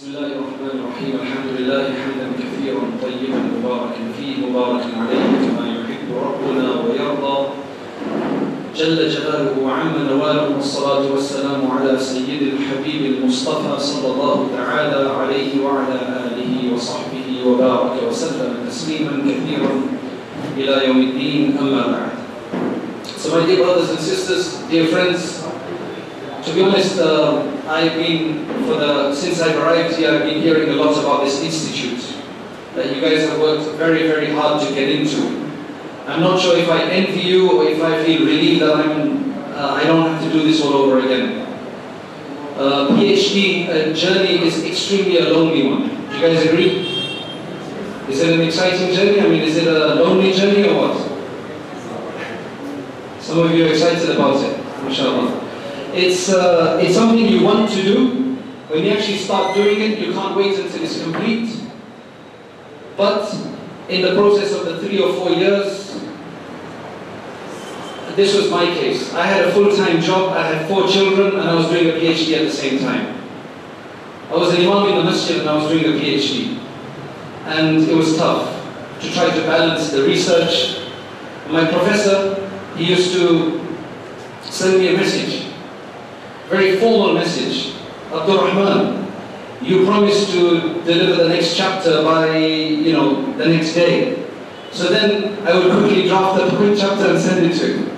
بسم الله الرحمن الرحيم. الحمد لله حمدا كثيرا طيبا مباركا فيه مباركا عليه كما يحب ربنا ويرضى. جل جلاله وعم نواله والصلاة والسلام على سيد الحبيب المصطفى صلى الله تعالى عليه وعلى آله وصحبه وبارك وسلم تسليما كثيرا إلى يوم الدين. أما بعد. So my dear brothers and sisters, dear friends, to be honest, uh, I've been, for the, since I've arrived here, I've been hearing a lot about this institute that you guys have worked very, very hard to get into. I'm not sure if I envy you or if I feel relieved that I'm, uh, I don't have to do this all over again. Uh, PhD uh, journey is extremely a lonely one. Do you guys agree? Is it an exciting journey? I mean, is it a lonely journey or what? Some of you are excited about it. It's, uh, it's something you want to do. When you actually start doing it, you can't wait until it's complete. But in the process of the three or four years, this was my case. I had a full-time job, I had four children, and I was doing a PhD at the same time. I was an imam in the masjid and I was doing a PhD. And it was tough to try to balance the research. My professor, he used to send me a message, very formal message. Abdul Rahman, you promised to deliver the next chapter by, you know, the next day. So then I would quickly draft a quick chapter and send it to him.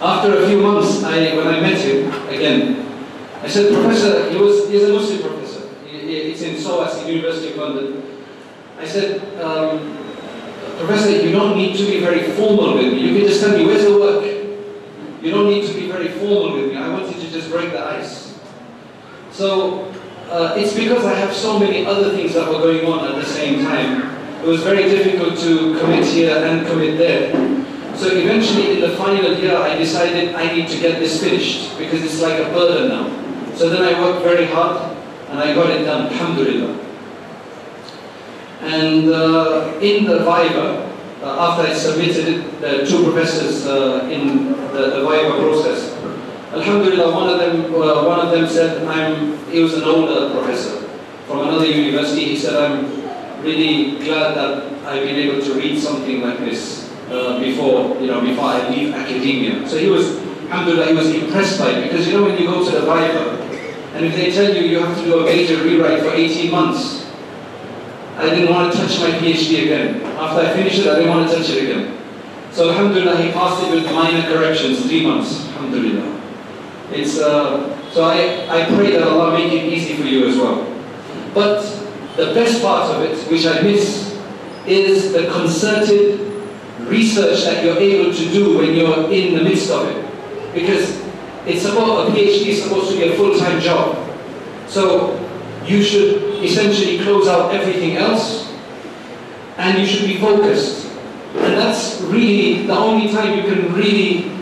After a few months, I, when I met him again, I said, Professor, he was, he's a Muslim professor. It's in SOAS, University of London. I said, um, Professor, you don't need to be very formal with me. You can just tell me, where's the work? You don't need to be very formal with me. I want you to just break the ice. So, uh, it's because I have so many other things that were going on at the same time. It was very difficult to commit here and commit there. So eventually in the final year, I decided I need to get this finished because it's like a burden now. So then I worked very hard and I got it done, alhamdulillah. And uh, in the Viva, after I submitted it, the two professors uh, in the, the Viva process, Alhamdulillah, one of them, uh, one of them said, I'm, he was an older professor from another university. He said, I'm really glad that I've been able to read something like this uh, before, you know, before I leave academia. So he was, Alhamdulillah, he was impressed by it because you know when you go to the Viva, and if they tell you you have to do a major rewrite for 18 months, I didn't want to touch my PhD again. After I finished it, I didn't want to touch it again. So Alhamdulillah, he passed it with minor corrections, three months, Alhamdulillah. It's, uh, so I, I pray that Allah make it easy for you as well. But the best part of it, which I miss, is the concerted research that you're able to do when you're in the midst of it. Because it's about, a PhD is supposed to be a full-time job. So you should essentially close out everything else and you should be focused. And that's really the only time you can really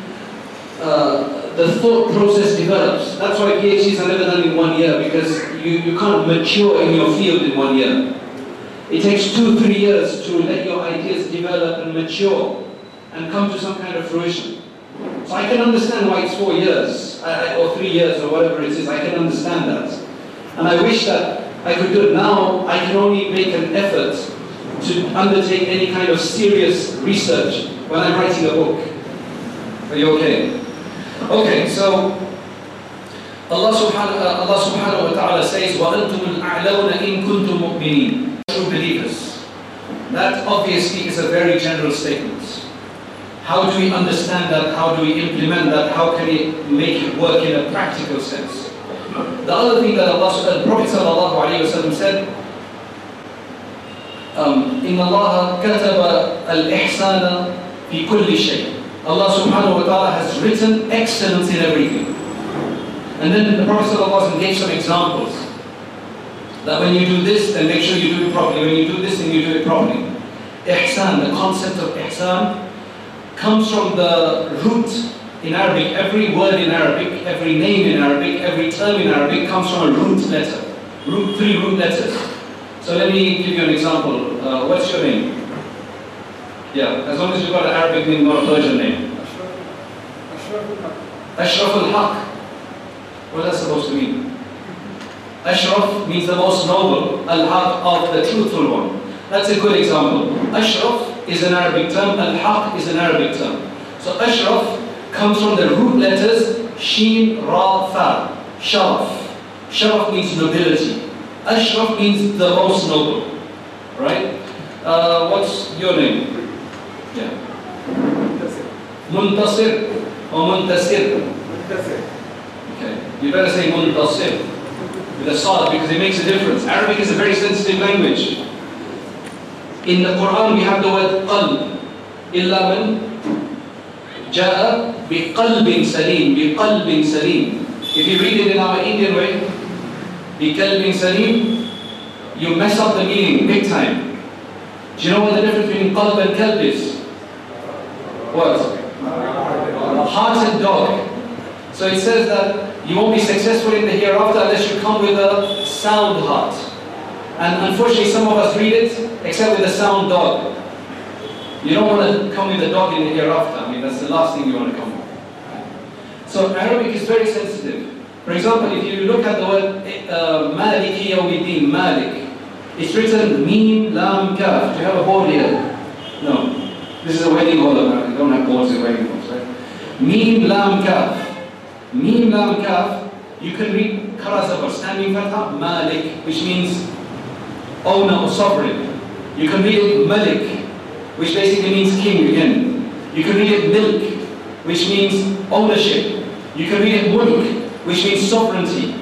uh, the thought process develops. That's why PhDs are never done in one year because you, you can't mature in your field in one year. It takes two, three years to let your ideas develop and mature and come to some kind of fruition. So I can understand why it's four years or three years or whatever it is. I can understand that. And I wish that I could do it now. I can only make an effort to undertake any kind of serious research when I'm writing a book. Are you okay? Okay, so Allah subhanahu, uh, Allah subhanahu wa ta'ala says, وَأَنْتُمُ الْأَعْلَوْنَ إِن كُنْتُم مُؤْمِنِينَ True believers. That obviously is a very general statement. How do we understand that? How do we implement that? How can we make it work in a practical sense? The other thing that Allah, the Prophet sallallahu alayhi wa said, um, إن الله كتب الإحسان في كل شيء. Allah subhanahu wa ta'ala has written excellence in everything. And then the Prophet ﷺ gave some examples. That when you do this, then make sure you do it properly. When you do this, then you do it properly. Ihsan, the concept of ihsan, comes from the root in Arabic. Every word in Arabic, every name in Arabic, every term in Arabic comes from a root letter. Root, three root letters. So let me give you an example. Uh, what's your name? Yeah, as long as you've got an Arabic name, not a Persian name. Ashraf al-Haq. What is that supposed to mean? Ashraf means the most noble, al-haq of the truthful one. That's a good example. Ashraf is an Arabic term, al-haq is an Arabic term. So Ashraf comes from the root letters shin Ra, Fa, Sharaf. Sharaf means nobility. Ashraf means the most noble. Right? Uh, what's your name? Yeah. Muntasir or Muntasir? Okay. You better say Muntasir with a sad because it makes a difference. Arabic is a very sensitive language. In the Quran we have the word qalb. Illa Ja'a biqalbin salim, biqalbin salim. If you read it in our Indian way, biqalbin salim, you mess up the meaning big time. Do you know what the difference between qalb and kalb is? What? Heart and dog. So it says that you won't be successful in the hereafter unless you come with a sound heart. And unfortunately some of us read it except with a sound dog. You don't want to come with a dog in the hereafter. I mean, that's the last thing you want to come with. So Arabic is very sensitive. For example, if you look at the word uh, Maliki Yawmiddin, Malik, it's written Mim Lam Kaf. Do you have a board here? No. This is a wedding hall. you don't have boards in wedding halls, right? Mim Lam Kaf. Mim Lam Kaf. You can read Karazabar, standing fatha, Malik, which means owner or sovereign. You can read Malik, which basically means king again. You can read it milk, which means ownership. You can read it mulk, which means sovereignty.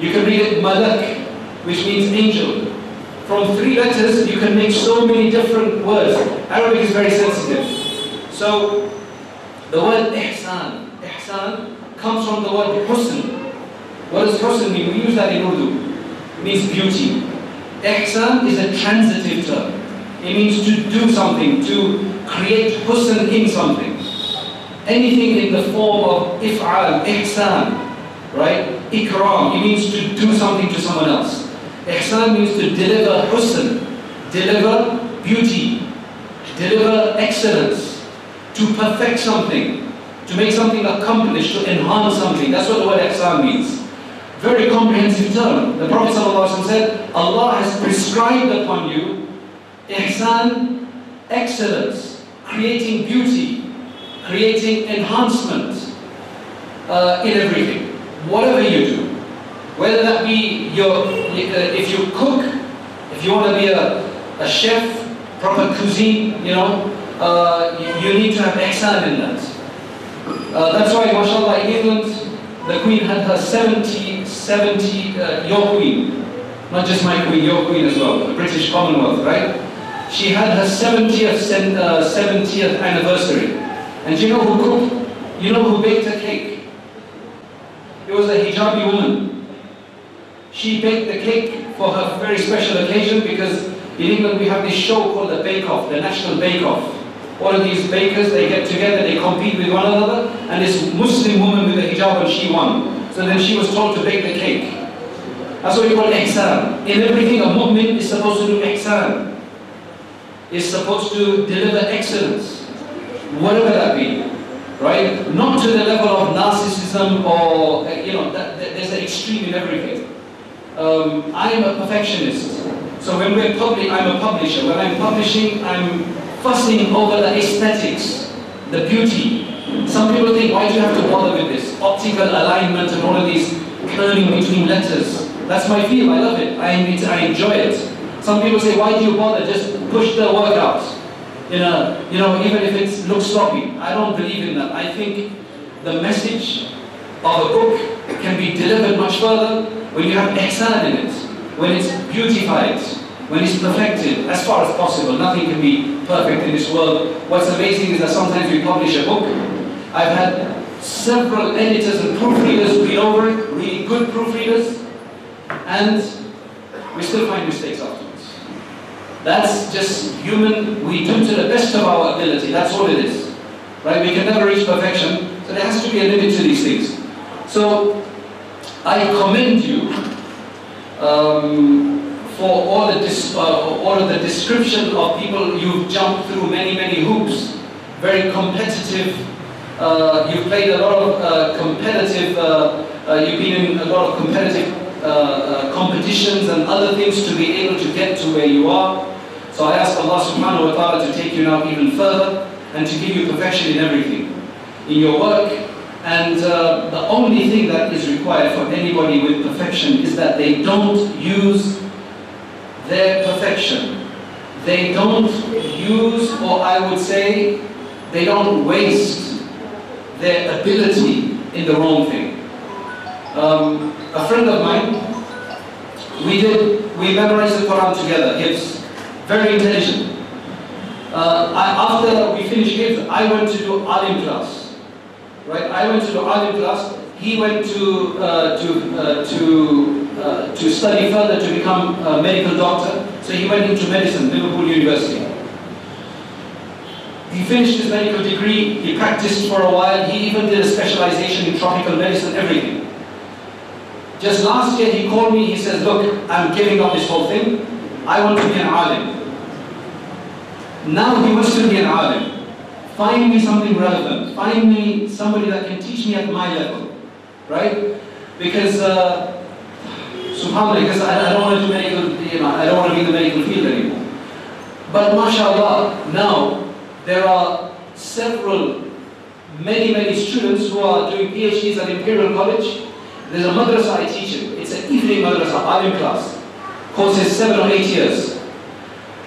You can read it malak, which means angel. From three letters, you can make so many different words. Arabic is very sensitive. So, the word ihsan, ihsan comes from the word husn. What does husn mean? We use that in Urdu. It means beauty. Ihsan is a transitive term. It means to do something, to create husn in something. Anything in the form of if'al, ihsan, right? Ikram, it means to do something to someone else. Ihsan means to deliver husn, deliver beauty, deliver excellence, to perfect something, to make something accomplished, to enhance something. That's what the word ihsan means. Very comprehensive term. The Prophet said, Allah has prescribed upon you ihsan, excellence, creating beauty, creating enhancement uh, in everything. Whatever you do, whether that be your, uh, if you cook, if you want to be a, a chef, proper cuisine, you know, uh, you, you, need to have ihsan in that. Uh, that's why, mashallah, in England, the Queen had her 70, 70, uh, your Queen, not just my Queen, your Queen as well, the British Commonwealth, right? She had her 70th, uh, 70th anniversary. And you know who cooked? You know who baked a cake? It was a hijabi woman. She baked the cake for her very special occasion because in England we have this show called the Bake Off, the National Bake Off. All of these bakers, they get together, they compete with one another, and this Muslim woman with the hijab, and she won. So then she was told to bake the cake. That's what we call ihsan. In everything, a mu'min is supposed to do ihsan is supposed to deliver excellence, whatever that be, right? Not to the level of narcissism or, uh, you know, that, that there's an extreme in everything. Um, I am a perfectionist. So when we're public, I'm a publisher. When I'm publishing, I'm fussing over the aesthetics, the beauty. Some people think, why do you have to bother with this? Optical alignment and all of these curling between letters. That's my field, I love it. I, I enjoy it. Some people say, why do you bother? Just push the workout. In a, you know, even if it looks sloppy. I don't believe in that. I think the message of a book can be delivered much further when you have ihsan in it, when it's beautified, when it's perfected, as far as possible. Nothing can be perfect in this world. What's amazing is that sometimes we publish a book. I've had several editors and proofreaders read over it, really good proofreaders, and we still find mistakes afterwards. That's just human, we do to the best of our ability, that's all it is. Right? We can never reach perfection, so there has to be a limit to these things. So, I commend you um, for all, the uh, all of the description of people you've jumped through many, many hoops, very competitive, uh, you've played a lot of uh, competitive, uh, uh, you've been in a lot of competitive uh, uh, competitions and other things to be able to get to where you are. So I ask Allah subhanahu wa ta'ala to take you now even further and to give you perfection in everything. In your work, and uh, the only thing that is required for anybody with perfection is that they don't use their perfection. They don't use, or I would say, they don't waste their ability in the wrong thing. Um, a friend of mine, we did, we memorized the Quran together. He very intelligent. Uh, I, after we finished Hifz, I went to do Alim class. Right? I went to do Alim class. He went to uh, to uh, to uh, to study further to become a medical doctor. So he went into medicine, Liverpool University. He finished his medical degree. He practiced for a while. He even did a specialization in tropical medicine, everything. Just last year, he called me. He says, "Look, I'm giving up this whole thing. I want to be an alim." Now he wants to be an alim. Find me something relevant. Find me somebody that can teach me at my level. Right? Because, uh, subhanAllah, because I, I don't want to medical, you know, I don't want to be in the medical field anymore. But mashallah, now there are several, many, many students who are doing PhDs at Imperial College. There's a madrasa I teach in. It's an evening madrasa, alim class. Course is seven or eight years.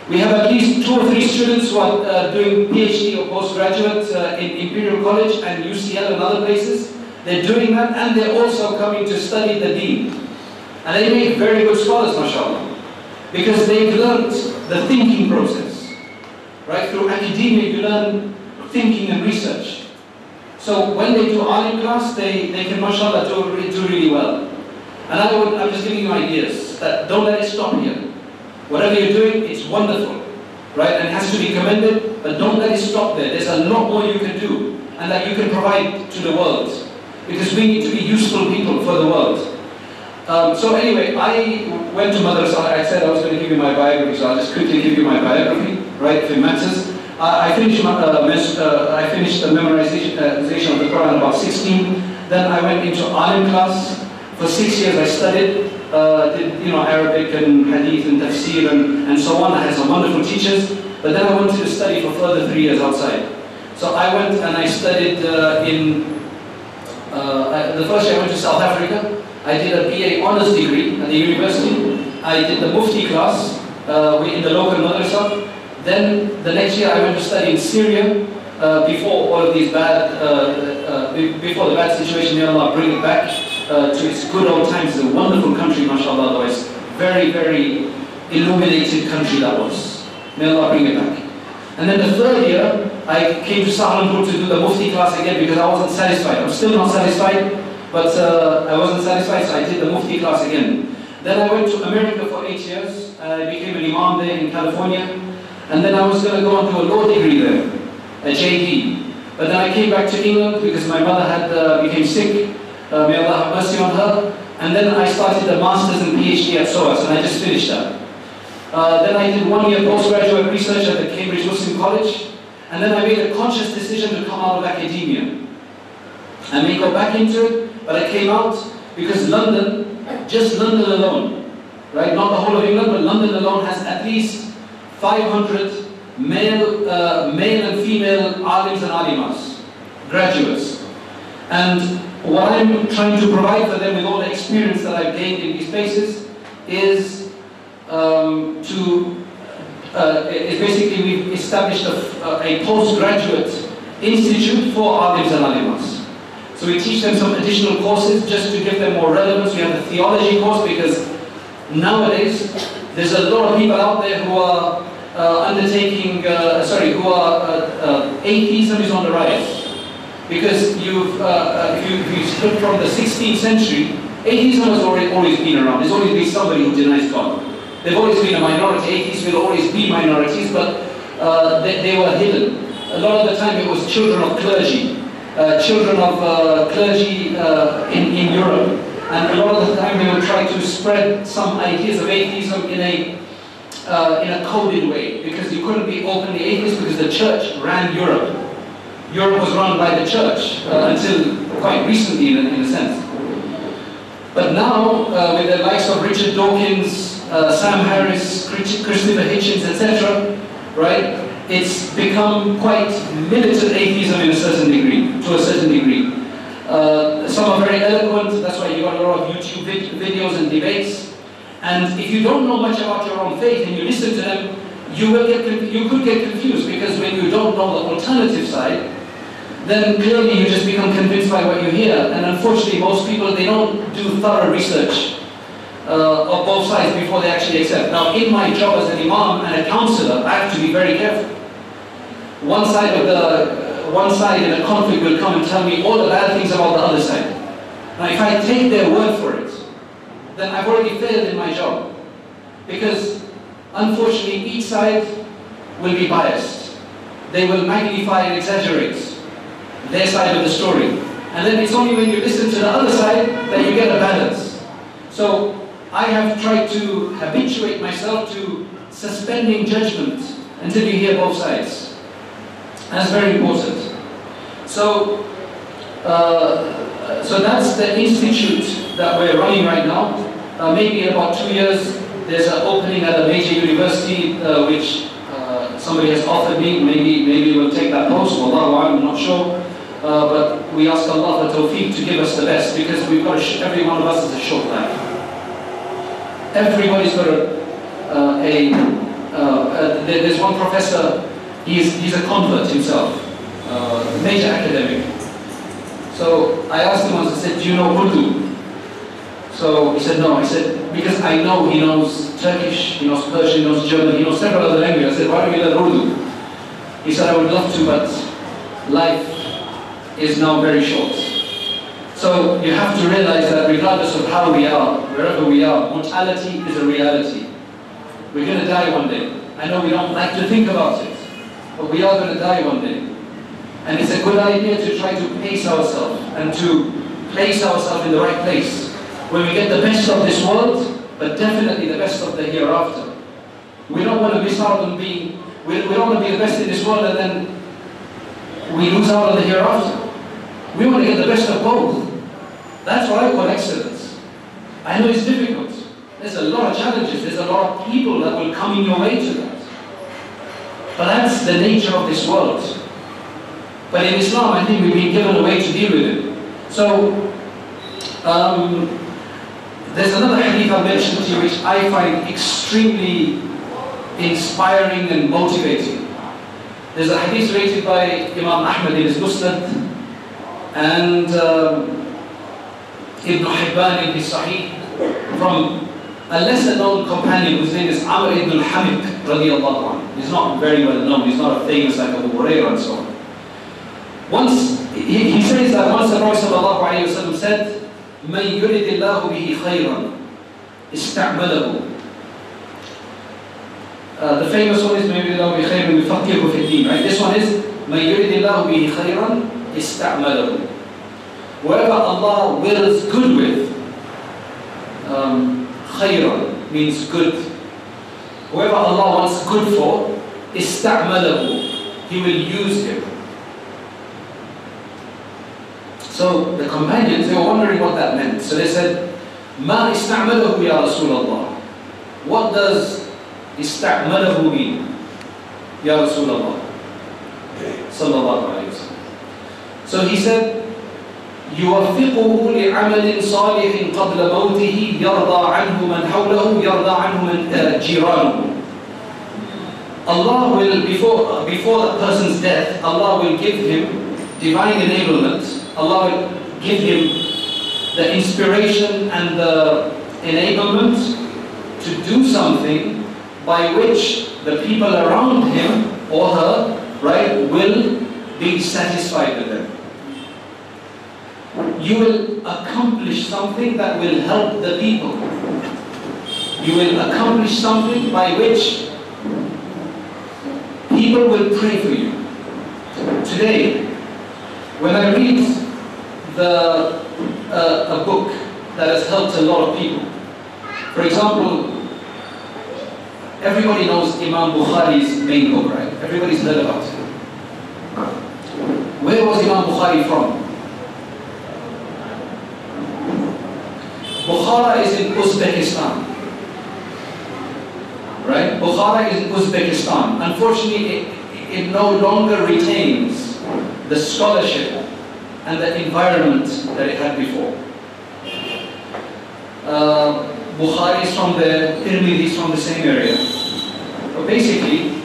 We have at least two or three students who are uh, doing PhD or postgraduate uh, in Imperial College and UCL and other places. They're doing that and they're also coming to study the deen. And they make very good scholars, mashallah. Because they've learned the thinking process. Right? Through academia you learn thinking and research. So when they do alim class, they, they can, mashallah, do, do really well. And I would, I'm just giving you ideas that don't let it stop here. Whatever you're doing, it's wonderful, right? And it has to be commended, but don't let it stop there. There's a lot more you can do and that you can provide to the world because we need to be useful people for the world. Um, so anyway, I went to madrasa. I said I was going to give you my biography, so I'll just quickly give you my biography, right, if it matters. I, I finished, my, uh, uh, I finished the memorization uh, of the Quran about 16. Then I went into alim class. For six years I studied uh, did you know Arabic and Hadith and Tafsir and, and so on. I had some wonderful teachers. But then I wanted to study for further three years outside. So I went and I studied in, uh, the first year I went to South Africa. I did a BA honors degree at the university. I did the Mufti class uh, in the local madrasa. Then the next year I went to study in Syria uh, before all of these bad, uh, uh, before the bad situation, may Allah bring it back uh, to its good old times. It's a wonderful country, mashallah, otherwise. Very, very illuminated country that was. May Allah bring it back. And then the third year, I came to Saharanpur to do the Mufti class again because I wasn't satisfied. I'm still not satisfied, but uh, I wasn't satisfied, so I did the Mufti class again. Then I went to America for eight years. I became an Imam there in California. And then I was going to go on to a law degree there, a JD. But then I came back to England because my mother had uh, became sick uh, may Allah have mercy on her. And then I started a master's and PhD at SOAS, and I just finished that. Uh, then I did one year postgraduate research at the Cambridge Muslim College, and then I made a conscious decision to come out of academia. I may go back into it, but I came out because London, just London alone, right, not the whole of England, but London alone has at least 500 male, uh, male and female alims and alimas, graduates. And what I'm trying to provide for them with all the experience that I've gained in these places is um, to, uh, basically we've established a, a postgraduate institute for alims and alimas. So we teach them some additional courses just to give them more relevance. We have the theology course because nowadays there's a lot of people out there who are undertaking, uh, sorry, who are, uh, uh, atheism is on the rise. Because you've, uh, uh, if, you, if you from the 16th century, atheism has already, always been around. There's always been somebody who denies God. They've always been a minority. Atheists will always be minorities, but uh, they, they, were hidden. A lot of the time it was children of clergy, uh, children of uh, clergy uh, in, in Europe. And a lot of the time they would try to spread some ideas of atheism in a, in a coded way, because you couldn't be openly atheist because the church ran Europe. Europe was run by the church uh, until quite recently, in, in a sense. But now, uh, with the likes of Richard Dawkins, uh, Sam Harris, Christopher Hitchens, etc., right, it's become quite militant atheism in a certain degree, to a certain degree. Uh, some are very eloquent, that's why you got a lot of YouTube vid videos and debates. And if you don't know much about your own faith and you listen to them, you will get you could get confused because when you don't know the alternative side, then clearly you just become convinced by what you hear. And unfortunately, most people they don't do thorough research uh, of both sides before they actually accept. Now, in my job as an imam and a counselor, I have to be very careful. One side of the one side in a conflict will come and tell me all the bad things about the other side. Now, if I take their word for it, then I've already failed in my job. Because, unfortunately, each side will be biased. They will magnify and exaggerate their side of the story. And then it's only when you listen to the other side that you get a balance. So, I have tried to habituate myself to suspending judgment until you hear both sides. That's very important. So, uh, so that's the institute that we're running right now. Uh, maybe in about two years, there's an opening at a major university, uh, which uh, somebody has offered me. Maybe, maybe we'll take that post. Wallahu I'm not sure. Uh, but we ask Allah for tawfiq to give us the best because we've got every one of us is a short life. Everybody's got a, uh, a there's one professor He's, he's a convert himself, uh, major academic. So I asked him once, I said, do you know Urdu? So he said, no. I said, because I know he knows Turkish, he knows Persian, he knows German, he knows several other languages. I said, why don't you learn Urdu? He said, I would love to, but life is now very short. So you have to realize that regardless of how we are, wherever we are, mortality is a reality. We're going to die one day. I know we don't like to think about it. But we are going to die one day. And it's a good idea to try to pace ourselves and to place ourselves in the right place. When we get the best of this world, but definitely the best of the hereafter. We don't want to miss out on being, we, we don't want to be the best in this world and then we lose out on the hereafter. We want to get the best of both. That's what I call excellence. I know it's difficult. There's a lot of challenges. There's a lot of people that will come in your way to that. But that's the nature of this world. But in Islam, I think we've been given a way to deal with it. So, um, there's another hadith I mentioned to you which I find extremely inspiring and motivating. There's a hadith rated by Imam Ahmad in his Musnad and um, Ibn Hibban in his Sahih from a lesser known companion whose name is Amr ibn al-Hamiq radiallahu anhu. He's not very well known, he's not a famous like Abu Hurairah and so on. Once, he, he says that once the Prophet said, من يرد الله به خيرا استعمله uh, the famous one is من يرد الله به خيرا يفكره في الدين right this one is من يرد الله به خيرا استعمله whoever Allah wills good with um, khayran means good. Whoever Allah wants good for, ista'malahu, He will use him. So the companions, they were wondering what that meant. So they said, Ma ista'malahu ya Rasulullah. What does ista'malahu mean? Ya Rasulullah. Sallallahu alayhi wa So he said, يوفقه لعمل صالح قبل موته يرضى عنه من حوله يرضى عنه من جيرانه Allah will, before, before the person's death, Allah will give him divine enablement. Allah will give him the inspiration and the enablement to do something by which the people around him or her, right, will be satisfied with them you will accomplish something that will help the people. You will accomplish something by which people will pray for you. Today, when I read the, uh, a book that has helped a lot of people, for example, everybody knows Imam Bukhari's main book, right? Everybody's heard about it. Where was Imam Bukhari from? Bukhara is in Uzbekistan. Right? Bukhara is in Uzbekistan. Unfortunately, it, it no longer retains the scholarship and the environment that it had before. Uh, Bukhari is from the Tirmidhi is from the same area. But basically,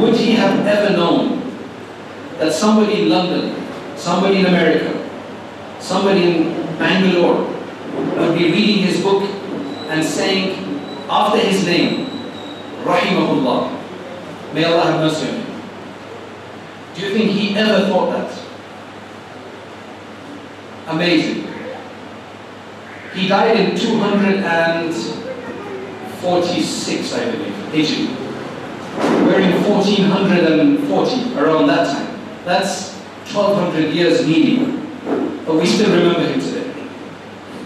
would he have ever known that somebody in London, somebody in America, somebody in Bangalore would be reading his book and saying after his name, Rahimahullah, may Allah have mercy on him. Do you think he ever thought that? Amazing. He died in 246, I believe, Hijri. We're in 1440, around that time. That's 1200 years nearly. But we still remember him today.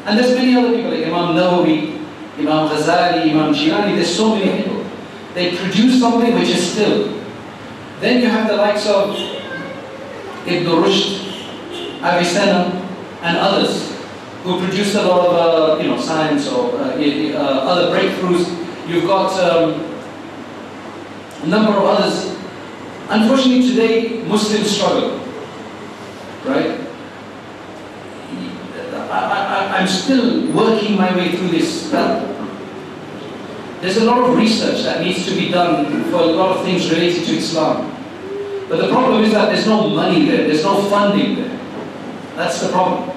And there's many other people like Imam Nawawi, Imam Ghazali, Imam Jilani, there's so many people. They produce something which is still. Then you have the likes of Ibn Rushd, Avicenna, and others who produced a lot of uh, you know science or uh, uh, other breakthroughs. You've got um, a number of others. Unfortunately, today Muslims struggle, right? I, am still working my way through this. there's a lot of research that needs to be done for a lot of things related to Islam. But the problem is that there's no money there, there's no funding there. That's the problem.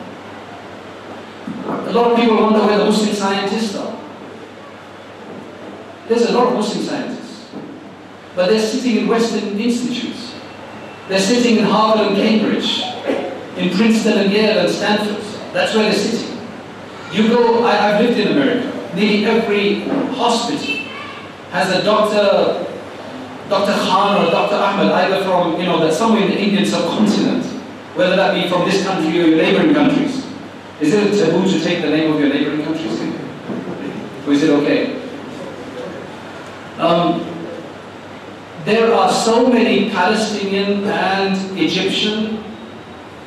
A lot of people wonder where the Muslim scientists are. There's a lot of Muslim scientists. But they're sitting in Western institutes. They're sitting in Harvard and Cambridge, in Princeton and Yale and Stanford. That's where they're sitting. You go, I, have lived in America. Nearly every hospital has a doctor, Dr. Khan or Dr. Ahmed, either from, you know, somewhere in the Indian subcontinent, whether that be from this country or your neighboring countries. Is it taboo to take the name of your neighboring countries? Or is it okay? Um, there are so many Palestinian and Egyptian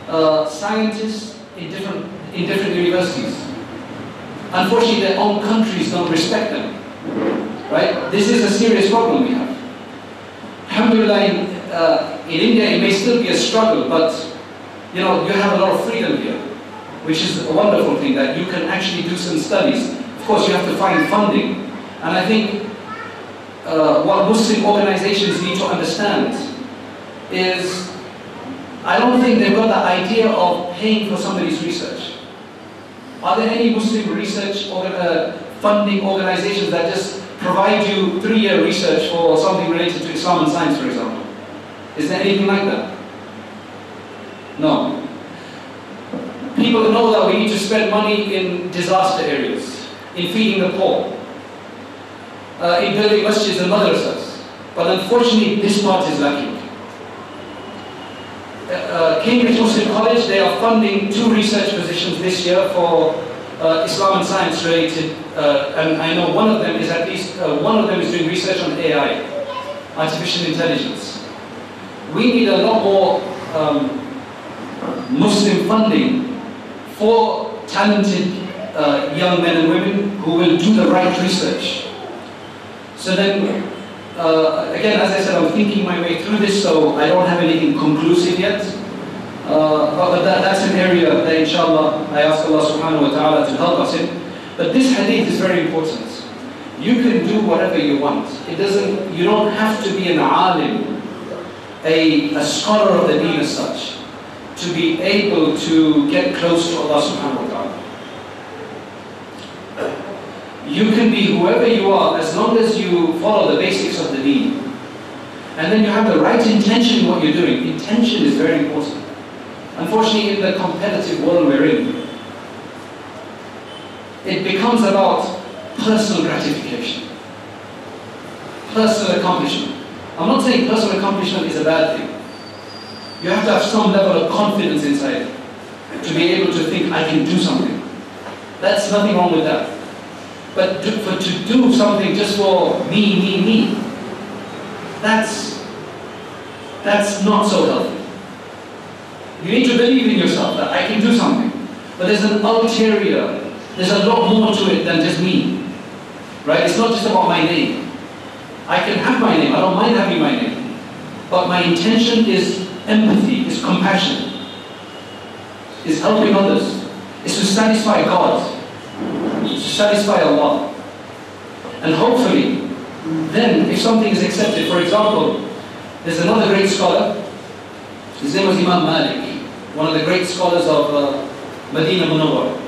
uh, scientists in different, in different universities. Unfortunately, their own countries don't respect them. Right? This is a serious problem we have. Alhamdulillah, in, uh, in India it may still be a struggle, but you know, you have a lot of freedom here, which is a wonderful thing that you can actually do some studies. Of course, you have to find funding. And I think uh, what Muslim organizations need to understand is I don't think they've got the idea of paying for somebody's research. Are there any Muslim research or, uh, funding organizations that just provide you three-year research for something related to Islam and science, for example? Is there anything like that? No. People know that we need to spend money in disaster areas, in feeding the poor, uh, in building masjids and madrasas. But unfortunately, this part is lacking. Uh, Cambridge Muslim College, they are funding two research positions this year for uh, Islam and science related, uh, and I know one of them is at least, uh, one of them is doing research on AI, artificial intelligence. We need a lot more um, Muslim funding for talented uh, young men and women who will do the right research. So then, uh, again, as I said, I'm thinking my way through this, so I don't have anything conclusive yet. Uh, but that, that's an area that inshallah I ask Allah subhanahu wa ta'ala to help us in. But this hadith is very important. You can do whatever you want. It doesn't, you don't have to be an alim, a, a scholar of the deen as such to be able to get close to Allah subhanahu wa ta'ala. You can be whoever you are as long as you follow the basics of the deen. And then you have the right intention in what you're doing. Intention is very important. Unfortunately, in the competitive world we're in, it becomes about personal gratification, personal accomplishment. I'm not saying personal accomplishment is a bad thing. You have to have some level of confidence inside to be able to think, I can do something. That's nothing wrong with that. But to, for, to do something just for me, me, me, that's, that's not so healthy. You need to believe in yourself that I can do something. But there's an ulterior There's a lot more to it than just me. Right? It's not just about my name. I can have my name, I don't mind having my name. But my intention is empathy, is compassion, is helping others, is to satisfy God, to satisfy Allah. And hopefully, then if something is accepted, for example, there's another great scholar, his name was Imam Malik, one of the great scholars of uh, Medina Munawwar.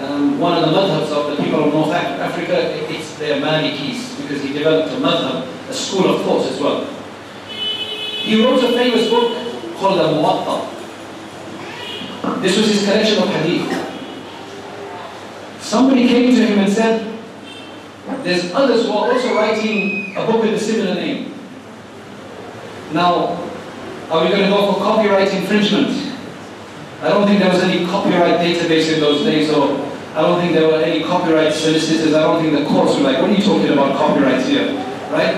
Um, one of the madhabs of the people of North Africa, it's their Malikis, because he developed a madhab, a school of thought as well. He wrote a famous book called the Muwatta. This was his collection of hadith. Somebody came to him and said, there's others who are also writing a book with a similar name. Now, are we going to go for copyright infringement? I don't think there was any copyright database in those days, or I don't think there were any copyright solicitors. I don't think the courts were like, what are you talking about copyrights here, right?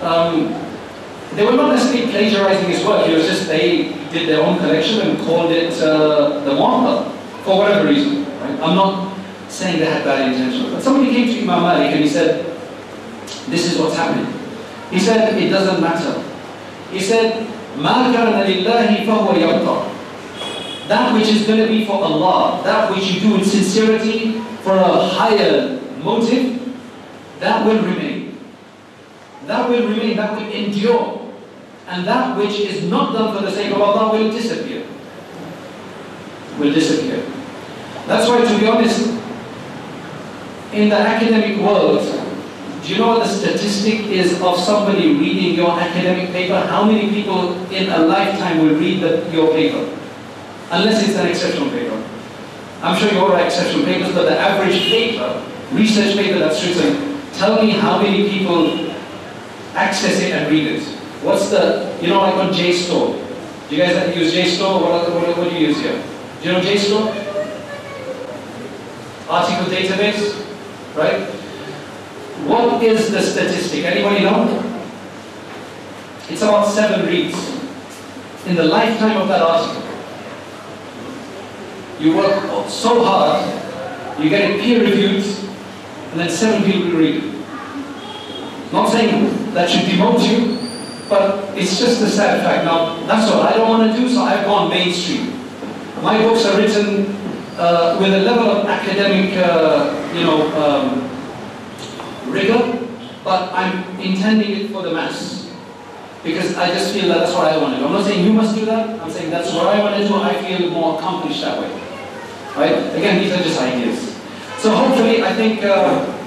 Um, they were not necessarily plagiarizing his work. It was just they did their own collection and called it uh, the Muwatta for whatever reason. Right? I'm not saying they had bad intentions, but somebody came to Imam Malik and he said, "This is what's happening." He said, "It doesn't matter." He said, "ما كان لله فهو يبقى." That which is going to be for Allah, that which you do in sincerity for a higher motive, that will remain. That will remain, that will endure. And that which is not done for the sake of Allah will disappear. Will disappear. That's why, to be honest, in the academic world, do you know what the statistic is of somebody reading your academic paper? How many people in a lifetime will read the, your paper? Unless it's an exceptional paper. I'm sure you all write exceptional papers, but the average paper, research paper that's written, tell me how many people access it and read it. What's the, you know, like on JSTOR. Do you guys use JSTOR? What, what, what do you use here? Do you know JSTOR? Article database, right? What is the statistic? Anybody know? It's about seven reads in the lifetime of that article. You work so hard, you get it peer reviewed, and then seven people read it. Not saying that should demote you, but it's just a sad fact. Now, that's what I don't want to do, so I've gone mainstream. My books are written uh, with a level of academic, uh, you know, um, rigor, but I'm intending it for the mass. Because I just feel that that's what I want to do. I'm not saying you must do that, I'm saying that's what I want to do, I feel more accomplished that way. Right? Again, these are just ideas. So hopefully, I think uh,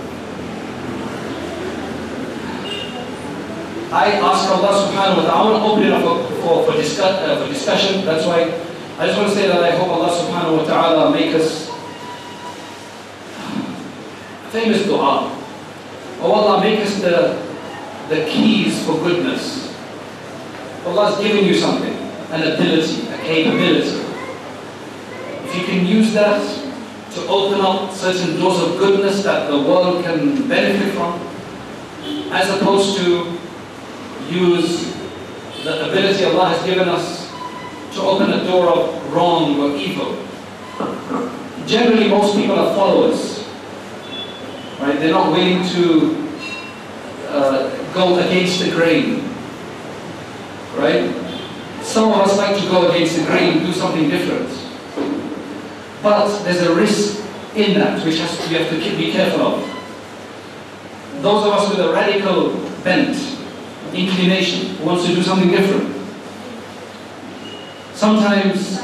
I ask Allah subhanahu wa ta'ala, I want to open it up for, for, for, discuss, uh, for discussion. That's why I just want to say that I hope Allah subhanahu wa ta'ala make us famous dua. Oh Allah, make us the, the keys for goodness. Allah's given you something, an ability, a capability. If you can use that to open up certain doors of goodness that the world can benefit from, as opposed to use the ability Allah has given us to open the door of wrong or evil. Generally, most people are followers. Right? They're not willing to uh, go against the grain. Right? Some of us like to go against the grain, do something different. But there's a risk in that which has you have to be careful of. Those of us with a radical bent, inclination, who wants to do something different. Sometimes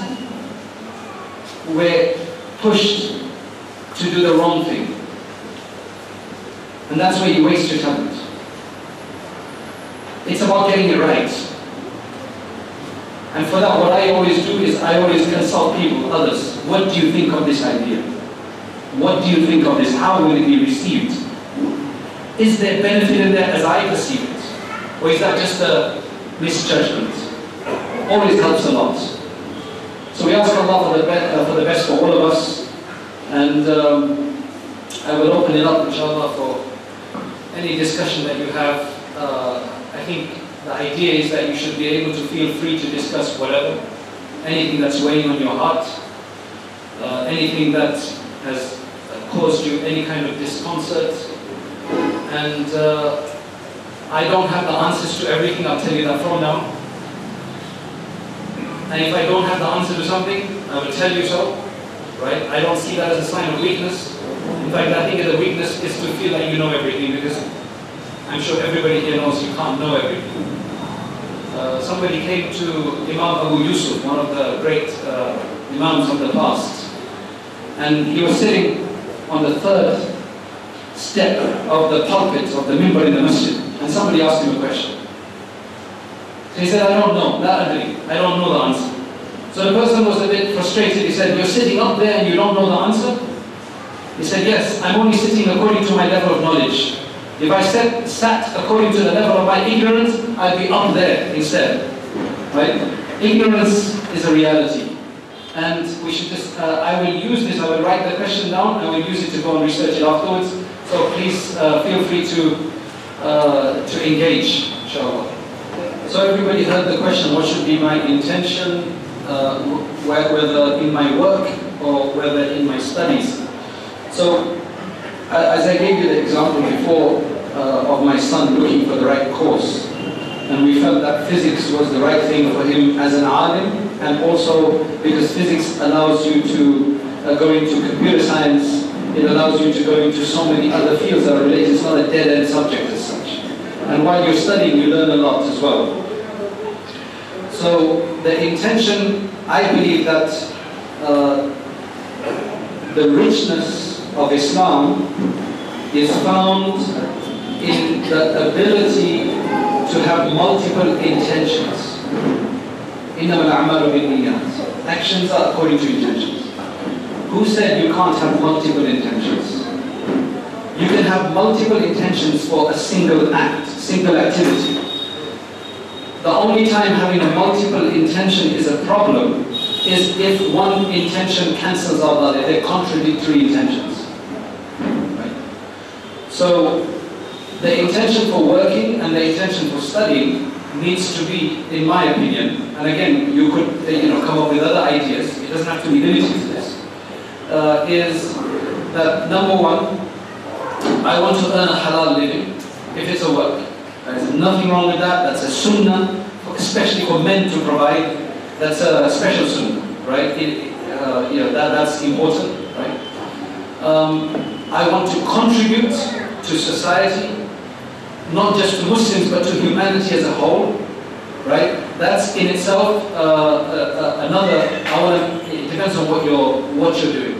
we're pushed to do the wrong thing. And that's where you waste your talent. It's about getting it right. And for that, what I always do is I always consult people, others. What do you think of this idea? What do you think of this? How will it be received? Is there benefit in that as I perceive it? Or is that just a misjudgment? Always helps a lot. So we ask Allah for the, uh, for the best for all of us. And um, I will open it up, inshallah, for any discussion that you have. Uh, I think the idea is that you should be able to feel free to discuss whatever, anything that's weighing on your heart, uh, anything that has caused you any kind of disconcert. And uh, I don't have the answers to everything, I'll tell you that from now. And if I don't have the answer to something, I will tell you so. Right? I don't see that as a sign of weakness. In fact, I think the weakness is to feel like you know everything because I'm sure everybody here knows you can't know everything. Uh, somebody came to Imam Abu Yusuf, one of the great uh, Imams of the past, and he was sitting on the third step of the pulpit of the minbar in the masjid, and somebody asked him a question. So he said, I don't know, that I don't know the answer. So the person was a bit frustrated. He said, You're sitting up there and you don't know the answer? He said, Yes, I'm only sitting according to my level of knowledge. If I sat, sat according to the level of my ignorance, I'd be up there instead. Right? Ignorance is a reality. And we should just, uh, I will use this, I will write the question down, I will use it to go and research it afterwards. So please uh, feel free to, uh, to engage, inshallah. So everybody heard the question, what should be my intention, uh, whether in my work or whether in my studies. So as I gave you the example before uh, of my son looking for the right course, and we felt that physics was the right thing for him as an alim, and also because physics allows you to uh, go into computer science, it allows you to go into so many other fields that are related, it's not a dead-end subject as such. And while you're studying, you learn a lot as well. So the intention, I believe that uh, the richness of Islam is found in the ability to have multiple intentions. Actions are according to intentions. Who said you can't have multiple intentions? You can have multiple intentions for a single act, single activity. The only time having a multiple intention is a problem is if one intention cancels out the other, they're contradictory intentions. Right? So the intention for working and the intention for studying needs to be, in my opinion, and again, you could you know, come up with other ideas, it doesn't have to be limited uh, is that number one, I want to earn a halal living, if it's a work. There's nothing wrong with that, that's a sunnah, especially for men to provide, that's a special sunnah, right? It, uh, know, that, that's important, right? Um, I want to contribute to society not just to Muslims but to humanity as a whole, right? That's in itself uh, uh, uh another. I want. It depends on what you're what you're doing,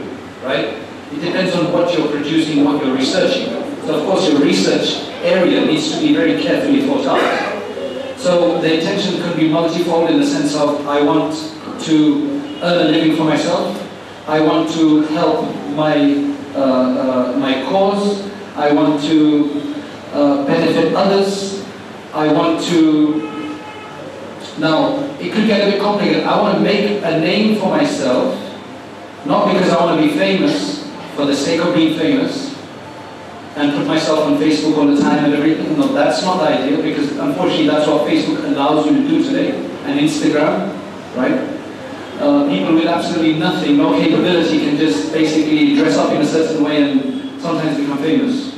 right? It depends on what you're producing, what you're researching. So of course your research area needs to be very carefully thought out. So the intention could be multifold in the sense of I want to earn a living for myself. I want to help my uh, uh, my cause. I want to uh, benefit others. I want to, now, it could get a bit complicated. I want to make a name for myself, not because I want to be famous for the sake of being famous, and put myself on Facebook all the time and everything. No, that's not the idea because unfortunately that's what Facebook allows you to do today, and Instagram, right? Uh, people with absolutely nothing, no capability can just basically dress up in a certain way and sometimes become famous.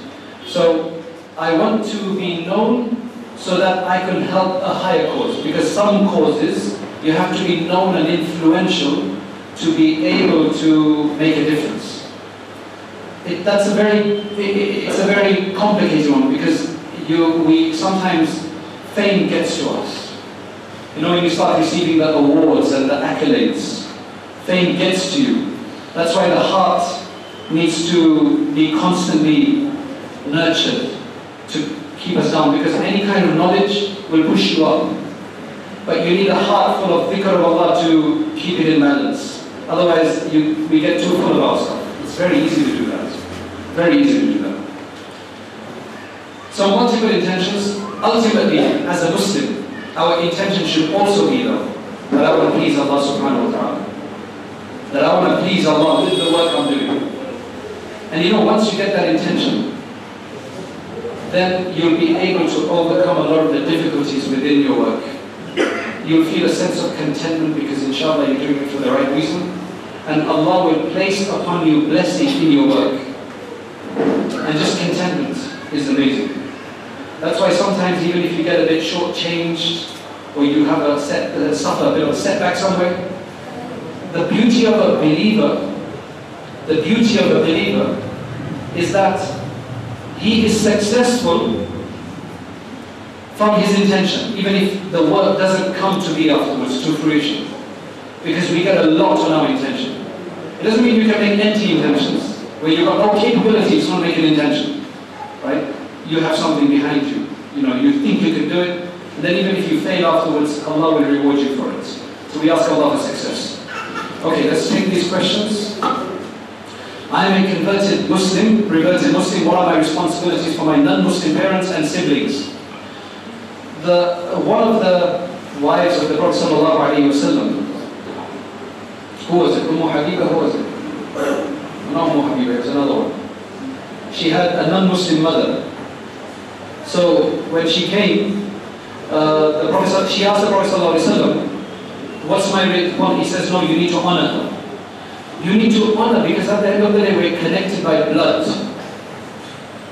So I want to be known so that I can help a higher cause. Because some causes, you have to be known and influential to be able to make a difference. It, that's a very, it, it's a very complicated one because you, we sometimes fame gets to us. You know, when you start receiving the awards and the accolades, fame gets to you. That's why the heart needs to be constantly nurtured to keep us down because any kind of knowledge will push you up. But you need a heart full of dhikr of Allah to keep it in balance. Otherwise, you, we get too full of ourselves. It's very easy to do that. Very easy to do that. So multiple intentions. Ultimately, as a Muslim, our intention should also be though, that I want to please Allah subhanahu wa ta'ala. That I want to please Allah with the work I'm doing. And you know, once you get that intention, then you'll be able to overcome a lot of the difficulties within your work. You'll feel a sense of contentment because inshallah you're doing it for the right reason. And Allah will place upon you blessing in your work. And just contentment is amazing. That's why sometimes even if you get a bit shortchanged or you do have a set, uh, suffer a bit of a setback somewhere, the beauty of a believer, the beauty of a believer is that he is successful from his intention, even if the work doesn't come to be afterwards to fruition. Because we get a lot on our intention. It doesn't mean you can make empty intentions. When you've got no capability, it's not make an intention. Right? You have something behind you. You know, you think you can do it, and then even if you fail afterwards, Allah will reward you for it. So we ask Allah for success. Okay, let's take these questions. I am a converted Muslim, reverted Muslim. What are my responsibilities for my non-Muslim parents and siblings? The, one of the wives of the Prophet Sallallahu Alaihi Wasallam, who was it? Umm Habiba, who was it? Not Umm Habiba, another one. She had a non-Muslim mother. So when she came, uh, the Prophet, she asked the Prophet Wasallam, what's my response? He says, no, you need to honor her. You need to honor because at the end of the day we're connected by blood,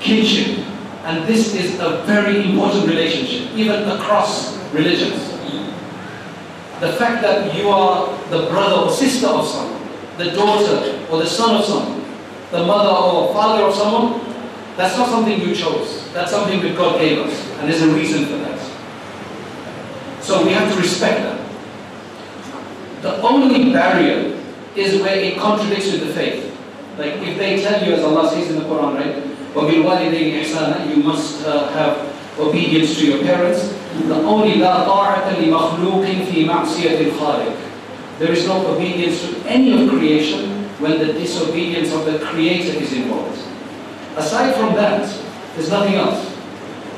kinship. And this is a very important relationship, even across religions. The fact that you are the brother or sister of someone, the daughter or the son of someone, the mother or father of someone, that's not something you chose. That's something that God gave us. And there's a reason for that. So we have to respect that. The only barrier is where it contradicts with the faith. Like if they tell you, as Allah says in the Quran, right, وَبِالْوَالِدَيْنِ إِحْسَانًا You must uh, have obedience to your parents. The only لَا طَاعَةَ لِمَخْلُوقٍ فِي مَعْصِيَةِ الْخَالِقِ There is no obedience to any of creation when the disobedience of the Creator is involved. Aside from that, there's nothing else.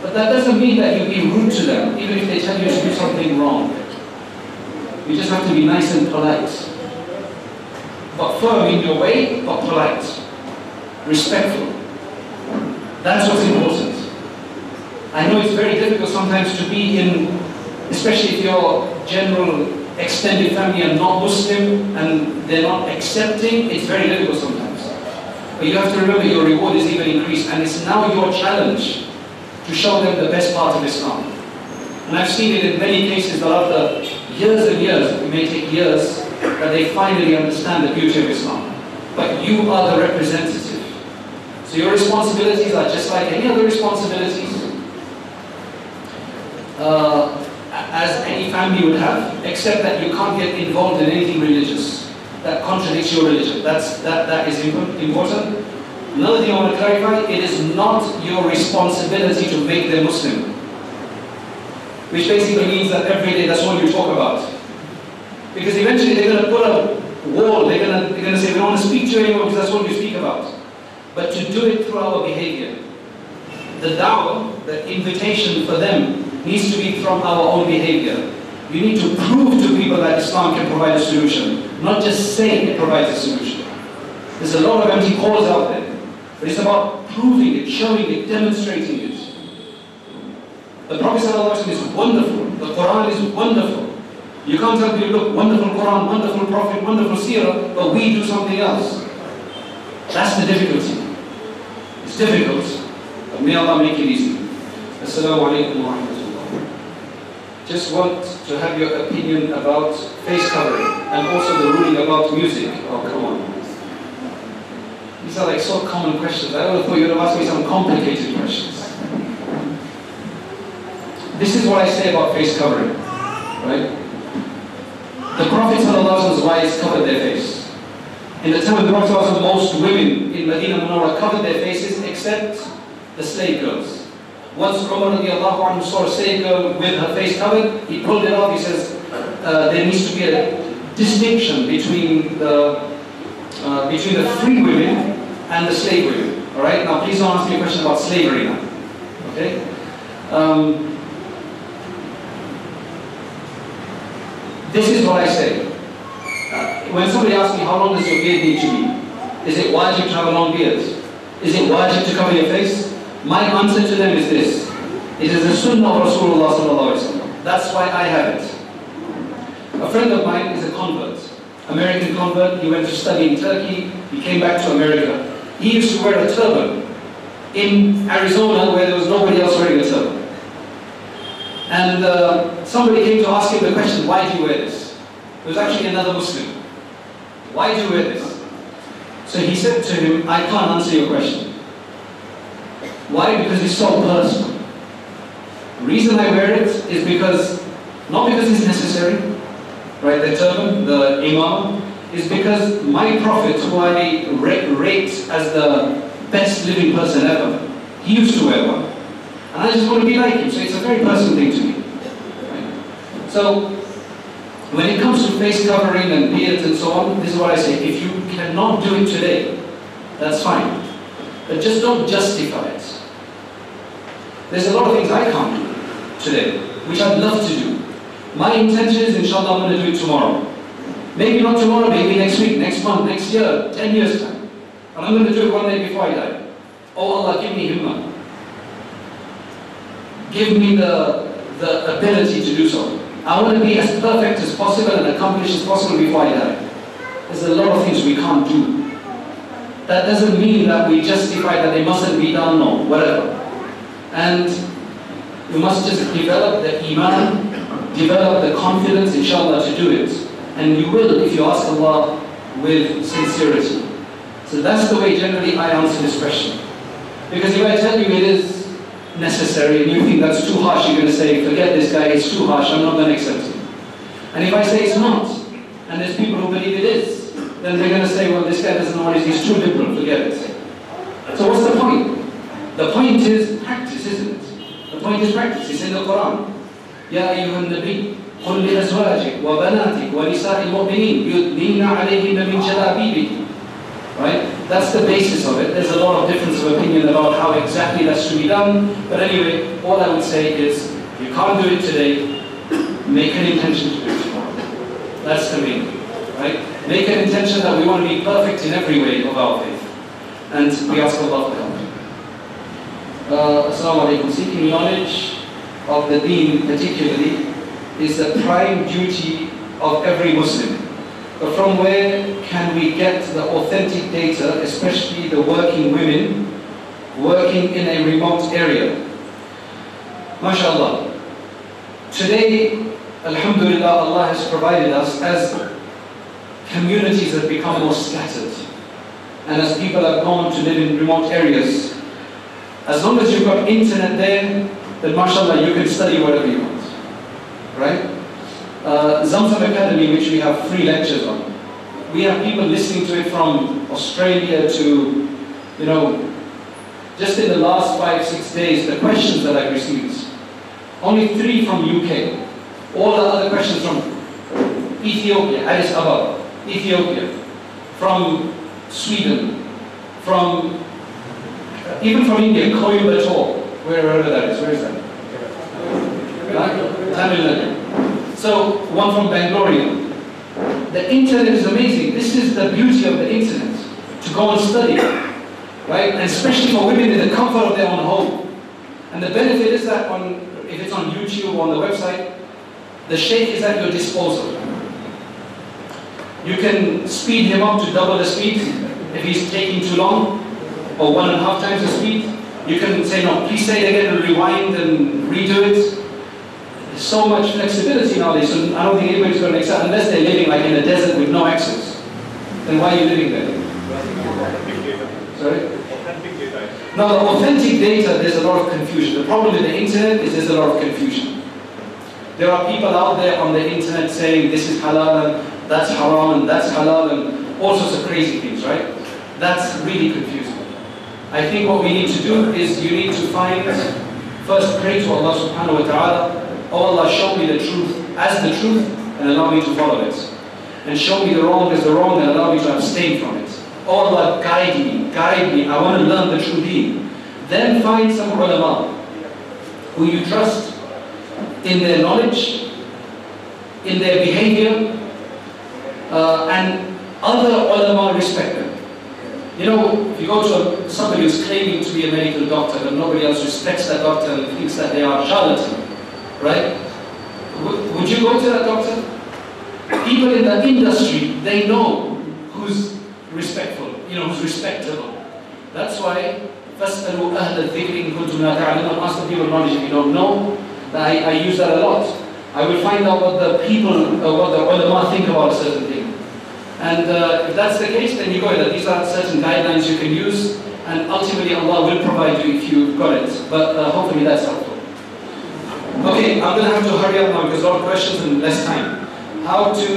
But that doesn't mean that you be rude to them, even if they tell you to do something wrong. You just have to be nice and polite. But firm in your way, but polite. Respectful. That's what's important. I know it's very difficult sometimes to be in, especially if your general extended family are not Muslim and they're not accepting, it's very difficult sometimes. But you have to remember your reward is even increased and it's now your challenge to show them the best part of Islam. And I've seen it in many cases that after years and years, it may take years, that they finally understand the beauty of Islam. But you are the representative. So your responsibilities are just like any other responsibilities. Uh, as any family would have, except that you can't get involved in anything religious that contradicts your religion. That's, that, that is important. Another thing I want to clarify, it is not your responsibility to make them Muslim. Which basically means that every day that's all you talk about. Because eventually they're going to put a wall, they're going to, they're going to say, we don't want to speak to you anymore because that's what you speak about. But to do it through our behavior. The da'wah, the invitation for them, needs to be from our own behavior. You need to prove to people that Islam can provide a solution, not just say it provides a solution. There's a lot of empty calls out there, but it's about proving it, showing it, demonstrating it. The Prophet ﷺ is wonderful, the Quran is wonderful. You can't tell people, look, wonderful Quran, wonderful Prophet, wonderful Seerah, but we do something else. That's the difficulty. It's difficult, but may Allah make it easy. Assalamu alaikum. Just want to have your opinion about face covering and also the ruling about music. Oh, come on. These are like so common questions. I would thought you would have asked me some complicated questions. This is what I say about face covering, right? The Prophet Prophet's wives covered their face. In the time of the Prophet most women in Medina Munawwara covered their faces except the slave girls. Once Umar anhu saw a girl with her face covered, he pulled it off, he says, uh, there needs to be a distinction between the, uh, between the free women and the slave women. Alright, now please don't ask me a question about slavery now. Okay? Um, This is what I say. Uh, when somebody asks me how long does your beard need to be, is it wajib to have a long beard? Is it wajib to cover your face? My answer to them is this. It is the sunnah of Rasulullah. That's why I have it. A friend of mine is a convert. American convert, he went to study in Turkey, he came back to America. He used to wear a turban in Arizona where there was nobody else wearing a turban. And uh, somebody came to ask him the question, why do you wear this? It was actually another Muslim. Why do you wear this? So he said to him, I can't answer your question. Why? Because it's so personal. The reason I wear it is because, not because it's necessary, right, the turban, the imam, is because my prophet, who I rate as the best living person ever, he used to wear one. And I just want to be like him, so it's a very personal thing to me. Right? So, when it comes to face covering and beards and so on, this is what I say. If you cannot do it today, that's fine. But just don't justify it. There's a lot of things I can't do today, which I'd love to do. My intention is, inshallah, I'm going to do it tomorrow. Maybe not tomorrow, maybe next week, next month, next year, 10 years time. And I'm going to do it one day before I die. Oh Allah, give me himmah. Give me the, the ability to do so. I want to be as perfect as possible and accomplished as possible before I die. There's a lot of things we can't do. That doesn't mean that we justify that they mustn't be done or whatever. And you must just develop the iman, develop the confidence, inshallah, to do it. And you will if you ask Allah with sincerity. So that's the way generally I answer this question. Because if I tell you it is necessary and you think that's too harsh, you're going to say, forget this guy, it's too harsh, I'm not going to accept him. And if I say it's not, and there's people who believe it is, then they're going to say, well, this guy doesn't know what it is, he's too liberal, forget it. So what's the point? The point is practice, isn't it? The point is practice, it's in the Quran. يا أيها النبي قل لأزواجك وبناتك ونساء المؤمنين يدنين عليهن من جلابيبهن Right? That's the basis of it. There's a lot of difference of opinion about how exactly that's to be done. But anyway, all I would say is, you can't do it today, make an intention to do it tomorrow. That's the main thing. Right? Make an intention that we want to be perfect in every way of our faith. And we ask Allah to help. Uh, Assalamu alaikum. Seeking knowledge of the deen particularly is the prime duty of every Muslim. But from where can we get the authentic data, especially the working women working in a remote area? MashaAllah. Today, Alhamdulillah, Allah has provided us as communities have become more scattered and as people have gone to live in remote areas. As long as you've got internet there, then mashallah, you can study whatever you want. Right? Uh, Zamzam Academy, which we have free lectures on. We have people listening to it from Australia to, you know, just in the last five, six days, the questions that I've received. Only three from UK. All the other questions from Ethiopia, Addis Ababa, Ethiopia, from Sweden, from even from India, Coimbatore, wherever that is. Where is that? Tamil Nadu. So one from Bangalore. The internet is amazing. This is the beauty of the internet. To go and study. Right? And especially for women in the comfort of their own home. And the benefit is that on if it's on YouTube or on the website, the sheikh is at your disposal. You can speed him up to double the speed if he's taking too long, or one and a half times the speed. You can say, no, please say it again and rewind and redo it. There's so much flexibility nowadays, so I don't think anybody's going to accept, unless they're living like in a desert with no access. Then why are you living there? Sorry? Now, the authentic data, there's a lot of confusion. The problem with the internet is there's a lot of confusion. There are people out there on the internet saying this is halal that's haram and that's halal and all sorts of crazy things, right? That's really confusing. I think what we need to do is you need to find, first pray to Allah subhanahu wa ta'ala, oh Allah show me the truth as the truth and allow me to follow it. And show me the wrong as the wrong and allow me to abstain from it. Oh Allah, guide me, guide me. I want to learn the true deen. Then find some ulama who you trust in their knowledge, in their behavior, uh, and other ulama respect them. You know, if you go to a, somebody who's claiming to be a medical doctor, but nobody else respects that doctor and thinks that they are charlatan, right? W would you go to that doctor? People in the industry, they know who's respectful, you know, who's respectable. That's why فَاسْأَلُوا أَهْلَ الذِّكْرِ إِن كُنتُمْ لَا تَعْلَمُونَ Ask the people knowledge if you don't know. I, I use that a lot. I will find out what the people, uh, what the ulama think about a certain thing. And uh, if that's the case, then you go ahead. These are certain guidelines you can use, and ultimately Allah will provide you if you've got it. But uh, hopefully that's helpful. Okay, I'm going to have to hurry up now because a lot of questions and less time. How to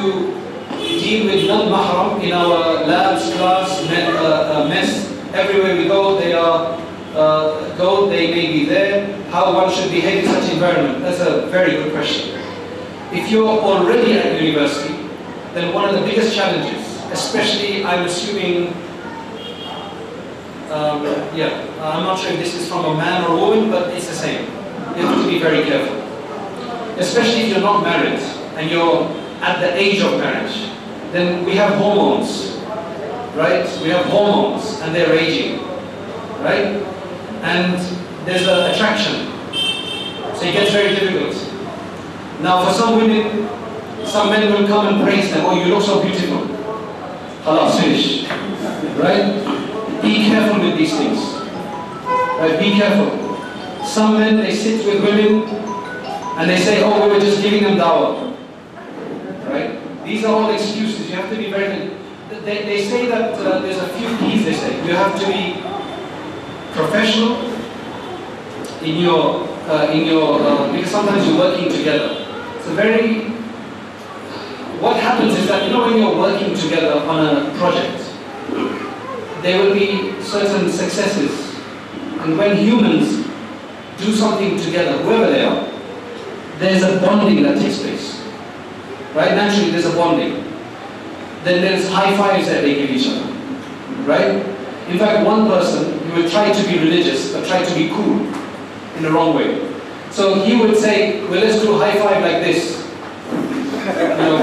deal with non-mahram in our labs, class, uh, uh, mess, everywhere we go, they are uh, go, they may be there. How one should behave in such environment? That's a very good question. If you're already at university, then one of the biggest challenges, especially I'm assuming, um, yeah, I'm not sure if this is from a man or a woman, but it's the same. You have to be very careful. Especially if you're not married and you're at the age of marriage, then we have hormones, right? We have hormones and they're aging, right? And there's an attraction. So it gets very difficult. Now for some women, some men will come and praise them, oh you look so beautiful. Halas, finish. Right? Be careful with these things. Right? Be careful. Some men, they sit with women and they say, oh, we were just giving them dawah. Right? These are all excuses. You have to be very... They, they say that uh, there's a few keys, they say. You have to be professional in your, uh, in your uh, because sometimes you're working together. It's a very, what happens is that, you know, when you're working together on a project, there will be certain successes. And when humans do something together, whoever they are, there's a bonding that takes place. Right? Naturally, there's a bonding. Then there's high fives that they give each other. Right? In fact, one person, he would try to be religious, but try to be cool in the wrong way. So he would say, well, let's do a high five like this. You know,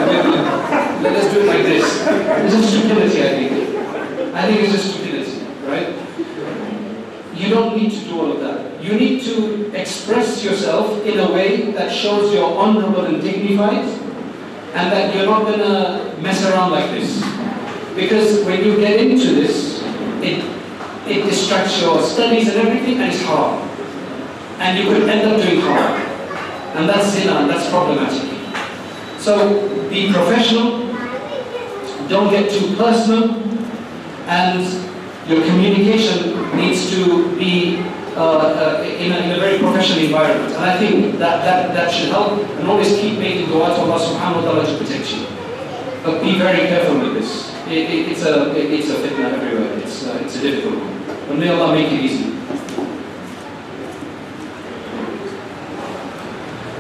let's do it like this. It's just stupidity, I think. I think it's just stupidity, right? You don't need to do all of that. You need to express yourself in a way that shows you're honorable and dignified, and that you're not to mess around like this. Because when you get into this, it, it distracts your studies and everything, and it's hard. And you could end up doing harm. And that's zina, that's problematic. So be professional, don't get too personal, and your communication needs to be uh, uh, in, a, in, a, very professional environment. And I think that, that, that should help, and always keep making dua to Allah subhanahu wa ta'ala to protect you. But be very careful with this. It, it, it's a it, it's a fitna everywhere. It's uh, it's a difficult one. But may Allah make it easy.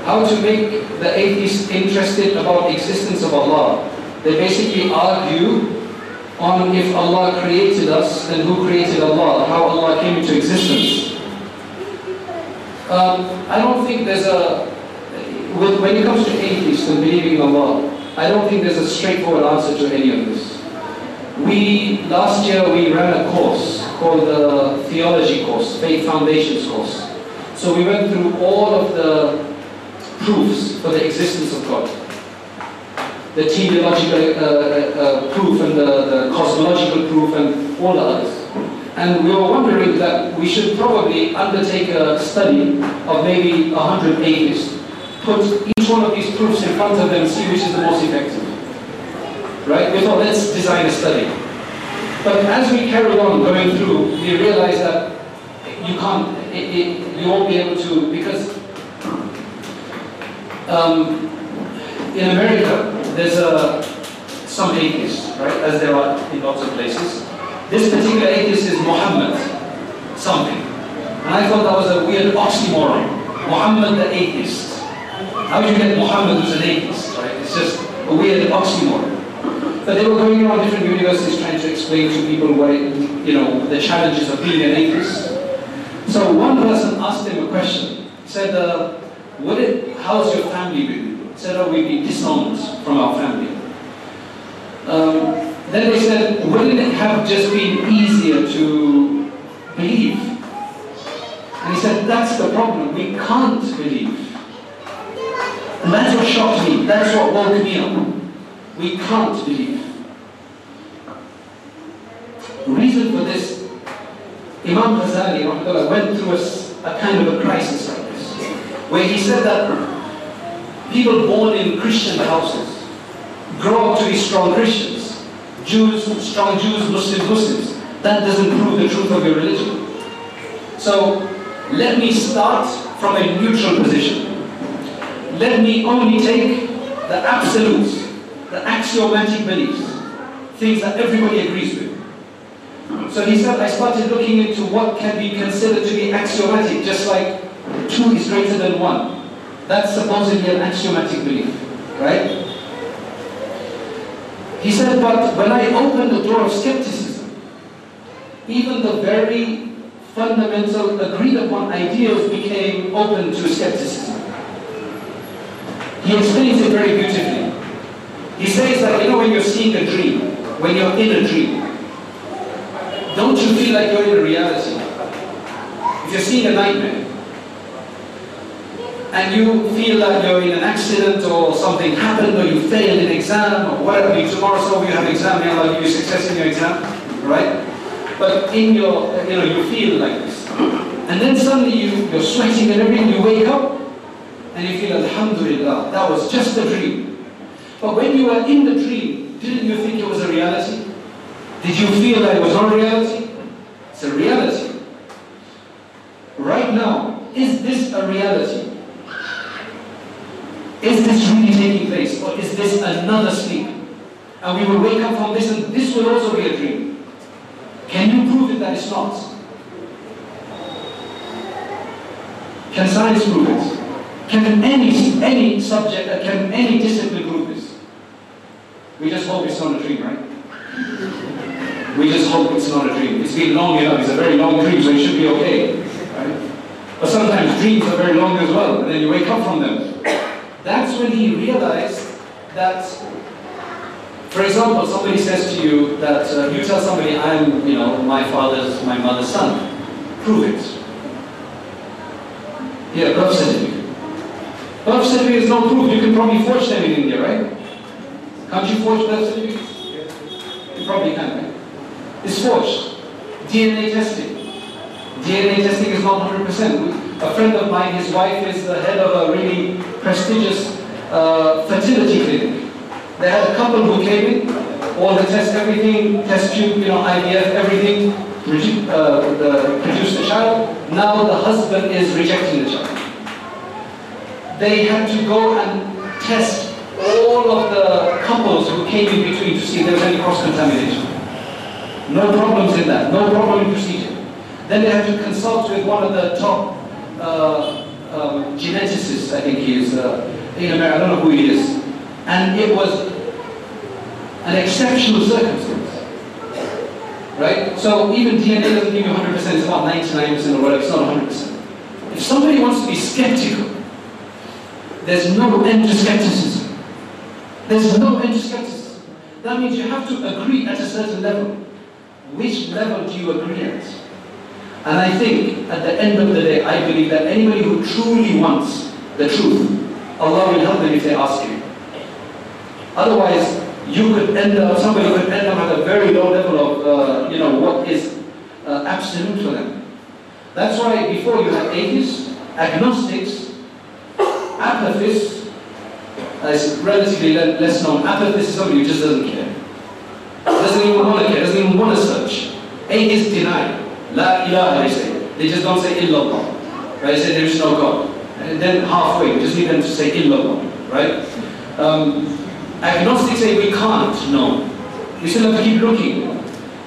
How to make the atheist interested about existence of Allah? They basically argue on if Allah created us, then who created Allah? How Allah came into existence. Um, I don't think there's a when it comes to atheists and believing in Allah, I don't think there's a straightforward answer to any of this. We, last year we ran a course called the Theology course, Faith Foundations course. So we went through all of the proofs for the existence of God. The teleological uh, uh, proof and the, the cosmological proof and all the others. And we were wondering that we should probably undertake a study of maybe 100 atheists, put each one of these proofs in front of them see which is the most effective right? We thought, let's design a study. But as we carried on going through, we realized that you can't, it, it, you won't be able to, because um, in America, there's a, some atheists, right, as there are in lots of places. This particular atheist is Muhammad something. And I thought that was a weird oxymoron. Muhammad the atheist. How do you get Muhammad who's an atheist, right? It's just a weird oxymoron. But they were going around different universities trying to explain to people what it, you know, the challenges of being an atheist. So one person asked him a question. He said, uh, would it, how's your family been? He said, oh, we've been disowned from our family. Um, then they said, wouldn't it have just been easier to believe? And he said, that's the problem. We can't believe. And that's what shocked me. That's what woke me up. we can't believe. The reason for this, Imam Ghazali went through a, a kind of a crisis where he said that people born in Christian houses grow up to be strong Christians, Jews, strong Jews, Muslims, Muslims. That doesn't prove the truth of your religion. So let me start from a neutral position. Let me only take the absolutes, the axiomatic beliefs, things that everybody agrees with. So he said, I started looking into what can be considered to be axiomatic, just like two is greater than one. That's supposedly an axiomatic belief, right? He said, but when I opened the door of skepticism, even the very fundamental agreed upon ideas became open to skepticism. He explains it very beautifully. He says that, you know, when you're seeing a dream, when you're in a dream, don't you feel like you're in a reality? If you're seeing a nightmare, and you feel like you're in an accident or something happened or you failed an exam or whatever, you tomorrow's you have an exam, Allah give you success in your exam, right? But in your, you know, you feel like this. And then suddenly you, you're sweating and everything, you wake up and you feel, Alhamdulillah, that was just a dream. But when you were in the dream, didn't you think it was a reality? Did you feel that it was not a reality? It's a reality. Right now, is this a reality? Is this really taking place? Or is this another sleep? And we will wake up from this and this will also be a dream. Can you prove it that it's not? Can science prove it? Can any, any subject, can any discipline prove this? We just hope it's not a dream, right? We just hope it's not a dream. It's been long enough. It's a very long dream, so it should be okay. Right? But sometimes dreams are very long as well, and then you wake up from them. That's when he realized that, for example, somebody says to you that uh, you tell somebody, I'm, you know, my father's, my mother's son. Prove it. Yeah, birth certificate. Birth certificate is no proof. You can probably forge them in India, right? Can't you forge birth certificates? You probably can, right? It's forged. DNA testing. DNA testing is not 100%. A friend of mine, his wife is the head of a really prestigious uh, fertility clinic. They had a couple who came in, all the tests, everything, test tube, you know, IVF, everything, produ- uh, the, produced child. Now the husband is rejecting the child. They had to go and test all of the couples who came in between to see if there was any cross-contamination. No problems in that, no problem in procedure. Then they had to consult with one of the top uh, um, geneticists, I think he is, uh, in America, I don't know who he is. And it was an exceptional circumstance. Right? So even DNA doesn't give you 100%, it's about 99% or whatever, it's not 100%. If somebody wants to be skeptical, there's no end to skepticism. There's no end to skepticism. That means you have to agree at a certain level. Which level do you agree at? And I think at the end of the day, I believe that anybody who truly wants the truth, Allah will help them if they ask Him. Otherwise, you could end up, somebody could end up at a very low level of, uh, you know, what is uh, absolute for them. That's why before you have atheists, agnostics, apathists, as relatively less known, apathist is somebody who just doesn't care. Doesn't even want to care, doesn't even want to search. Atheists deny. La ilaha, they say. They just don't say illallah. Right? They say there is no God. And then halfway, we just need them to say illallah. Right? Um, agnostics say we can't know. We still have to keep looking.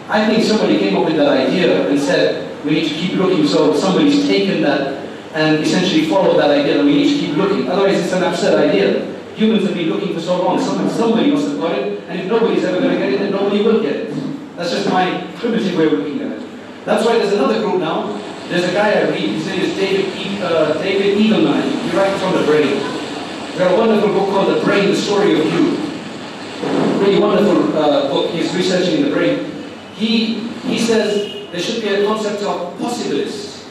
I think somebody came up with that idea and said we need to keep looking. So somebody's taken that and essentially followed that idea that we need to keep looking. Otherwise, it's an absurd idea. Humans have been looking for so long. Somebody, somebody must have got it, and if nobody's ever going to get it, then nobody will get it. That's just my primitive way of looking at it. That's why there's another group now. There's a guy I read. His name is David e- uh, David Eagleman. He writes on the brain. He got a wonderful book called The Brain: The Story of You. Really wonderful uh, book. He's researching the brain. He he says there should be a concept of possibilists,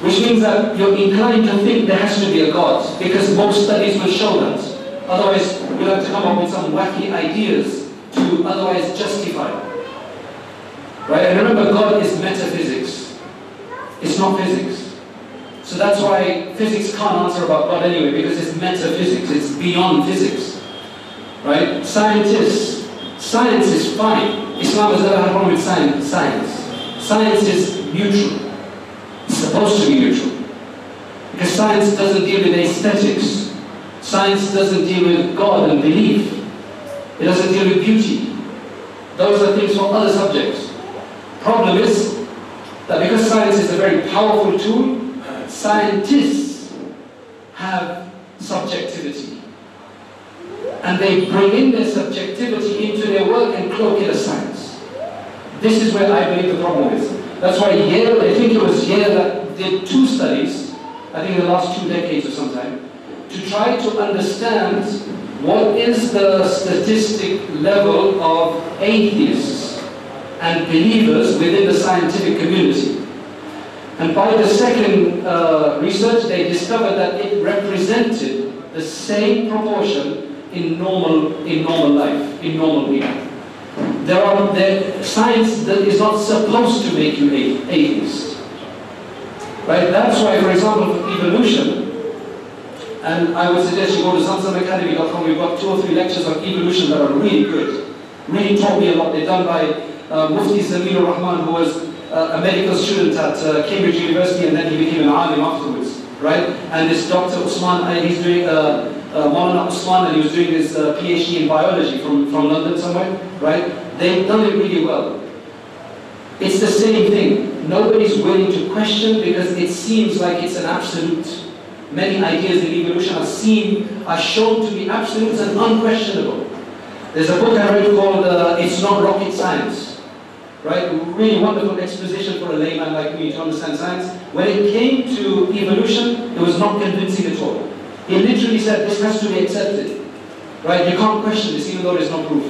which means that you're inclined to think there has to be a God, because most studies will show that. Otherwise, you'll have to come up with some wacky ideas to otherwise justify. Right? And remember, God is metaphysics. It's not physics. So that's why physics can't answer about God anyway, because it's metaphysics, it's beyond physics. Right? Scientists, science is fine. Islam has never had a problem with science. Science, science is neutral. It's supposed to be neutral. Because science doesn't deal with aesthetics. Science doesn't deal with God and belief. It doesn't deal with beauty. Those are things for other subjects. Problem is that because science is a very powerful tool, scientists have subjectivity. And they bring in their subjectivity into their work and cloak it as science. This is where I believe the problem is. That's why Yale, I think it was Yale that did two studies, I think in the last two decades or sometime, to try to understand what is the statistic level of atheists and believers within the scientific community. And by the second uh, research, they discovered that it represented the same proportion in normal, in normal life, in normal people. There are, there, science that is not supposed to make you a atheist. Right? That's why, for example, evolution, and I would suggest you go to zamzamacademy.com, we've got two or three lectures on evolution that are really good. Really taught me a lot. They're done by uh, Mufti Zamir Rahman, who was uh, a medical student at uh, Cambridge University and then he became an alim afterwards. Right? And this Dr. Usman, uh, he's doing, uh, uh, Usman, and he was doing his uh, PhD in biology from, from London somewhere. Right? They've done it really well. It's the same thing. Nobody's willing to question because it seems like it's an absolute many ideas in evolution are seen, are shown to be absolute and unquestionable. There's a book I read called uh, It's Not Rocket Science. Right? Really wonderful exposition for a layman like me to understand science. When it came to evolution, it was not convincing at all. He literally said this has to be accepted. Right? You can't question this even though there's no proof.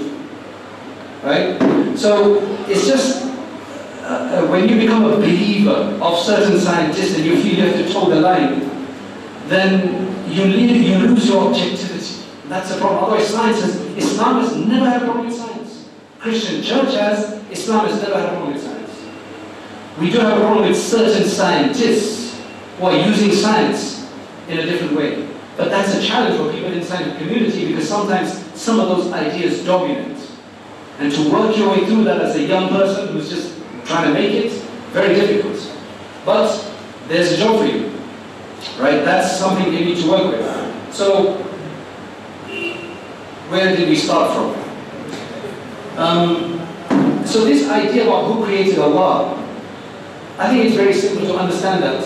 Right? So it's just uh, uh when you become a believer of certain scientists and you feel you have to toe the line, then you, leave, you lose your objectivity. That's a problem. Otherwise, science has, Islam has never had a problem with science. Christian church has, Islam has never had problem with science. We do have a problem with certain scientists who are using science in a different way. But that's a challenge for people inside the community because sometimes some of those ideas dominate. And to work your way through that as a young person who's just trying to make it, very difficult. But there's a job for you. Right? That's something you need to work with. So, where did we start from? Um, so this idea about who created Allah, I think it's very simple to understand that,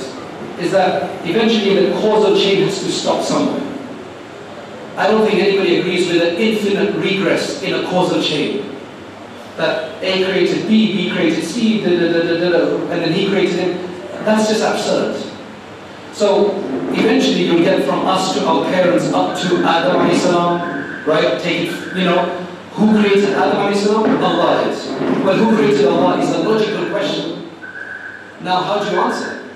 is that eventually the causal chain has to stop somewhere. I don't think anybody agrees with an infinite regress in a causal chain. That A created B, B created C, da, da, da, and then he created him. That's just absurd. So eventually you'll get from us to our parents up to Adam right? Take you know, who created Adam salam? Allah is. Well, who created Allah is a logical question. Now, how do you answer?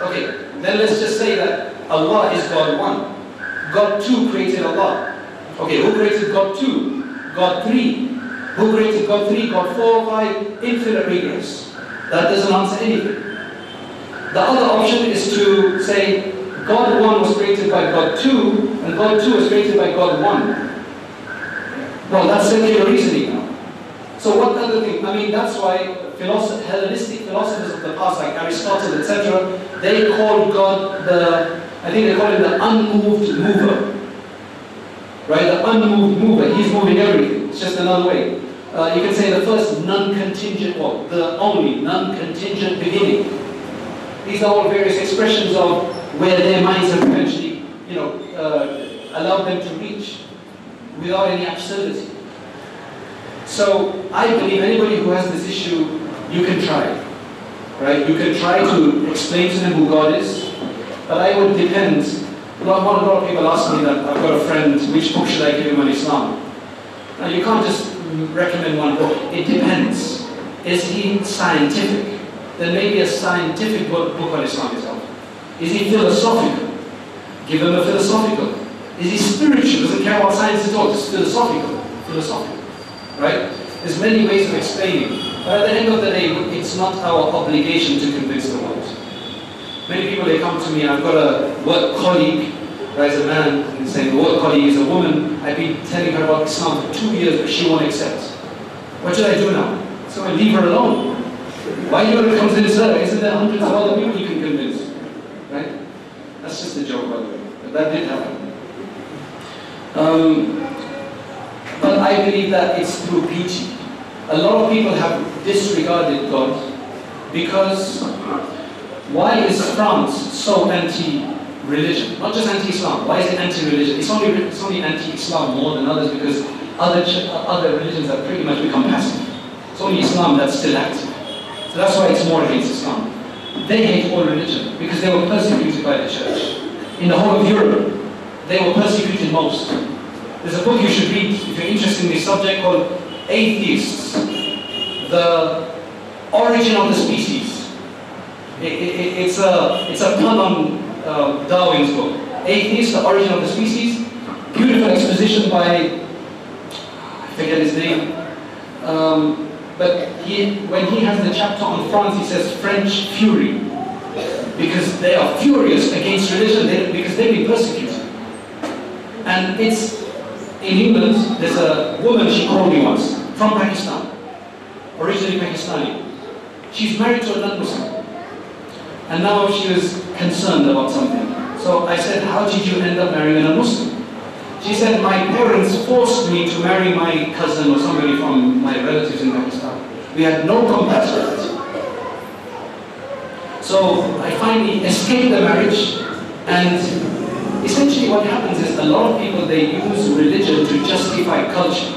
Okay, then let's just say that Allah is God one. God two created Allah. Okay, who created God two? God three. Who created God three, God four, five, infinite regress. That doesn't answer anything. The other option is to say God 1 was created by God 2, and God 2 was created by God 1. Well, that's simply reasoning now. So what other thing? I mean, that's why philosoph Hellenistic philosophers of the past, like Aristotle, etc., they call God the, I think they call him the unmoved mover. Right? The unmoved mover. He's moving everything. It's just another way. Uh, you can say the first non-contingent, well, the only non-contingent beginning. These are all various expressions of where their minds have eventually, you know, uh, allowed them to reach without any absurdity. So I believe anybody who has this issue, you can try. Right? You can try to explain to them who God is, but I would depend. A lot, a lot of people ask me that I've got a friend, which book should I give him on Islam? Now you can't just recommend one book. It depends. Is he scientific? then maybe a scientific book, book on Islam is helpful. Is he philosophical? Give him a philosophical. Is he spiritual? Doesn't care about science at all, just philosophical. Philosophical. Right? There's many ways of explaining. But at the end of the day, it's not our obligation to convince the world. Many people, they come to me, I've got a work colleague, there's a man, and saying the work colleague is a woman, I've been telling her about Islam for two years, but she won't accept. What should I do now? So I leave her alone. Why are you going to convince her? Isn't there hundreds of other people you can convince? Right? That's just a joke, by the way. But that did happen. Um, but I believe that it's through beauty. A lot of people have disregarded God because why is France so anti-religion? Not just anti-Islam. Why is it anti-religion? It's only, it's only anti-Islam more than others because other, other religions have pretty much become passive. It's only Islam that's still active. So that's why it's more against Islam. They hate all religion because they were persecuted by the church. In the whole of Europe, they were persecuted most. There's a book you should read if you're interested in this subject called Atheists, the Origin of the Species. It, it, it's, a, it's a on uh, Darwin's book. Atheists, the Origin of the Species. Beautiful exposition by, I forget his name, um, but he, when he has the chapter on France, he says French fury. Because they are furious against religion because they've been persecuted. And it's in England, there's a woman she called me once from Pakistan, originally Pakistani. She's married to a non-Muslim. And now she was concerned about something. So I said, how did you end up marrying a Muslim? She said, my parents forced me to marry my cousin or somebody from my relatives in Pakistan. We had no compassion. So I finally escaped the marriage and essentially what happens is a lot of people, they use religion to justify culture.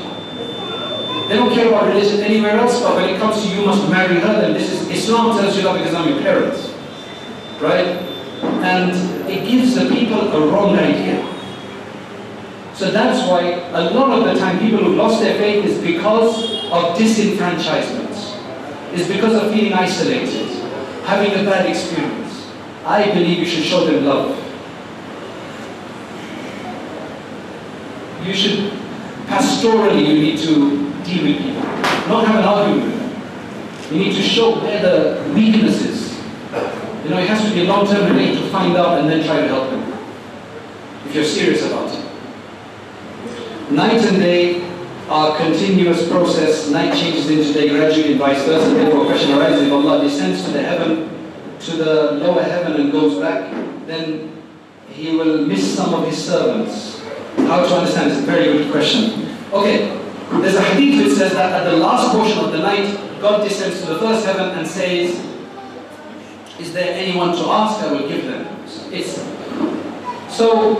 They don't care about religion anywhere else, but when it comes to you must marry her, then this is, Islam tells you that because I'm your parents. Right? And it gives the people a wrong idea. So that's why a lot of the time people who lost their faith is because of disenfranchisement. It's because of feeling isolated, having a bad experience. I believe you should show them love. You should, pastorally, you need to deal with people, not have an argument with them. You need to show where the weakness is. You know, it has to be a long-term relate to find out and then try to help them. If you're serious about it. Night and day are continuous process. Night changes into day gradually and vice versa. Therefore, question arises if Allah descends to the heaven, to the lower heaven and goes back, then He will miss some of His servants. How to understand? It's a very good question. Okay, there's a hadith which says that at the last portion of the night, God descends to the first heaven and says, Is there anyone to ask? I will give them. It's so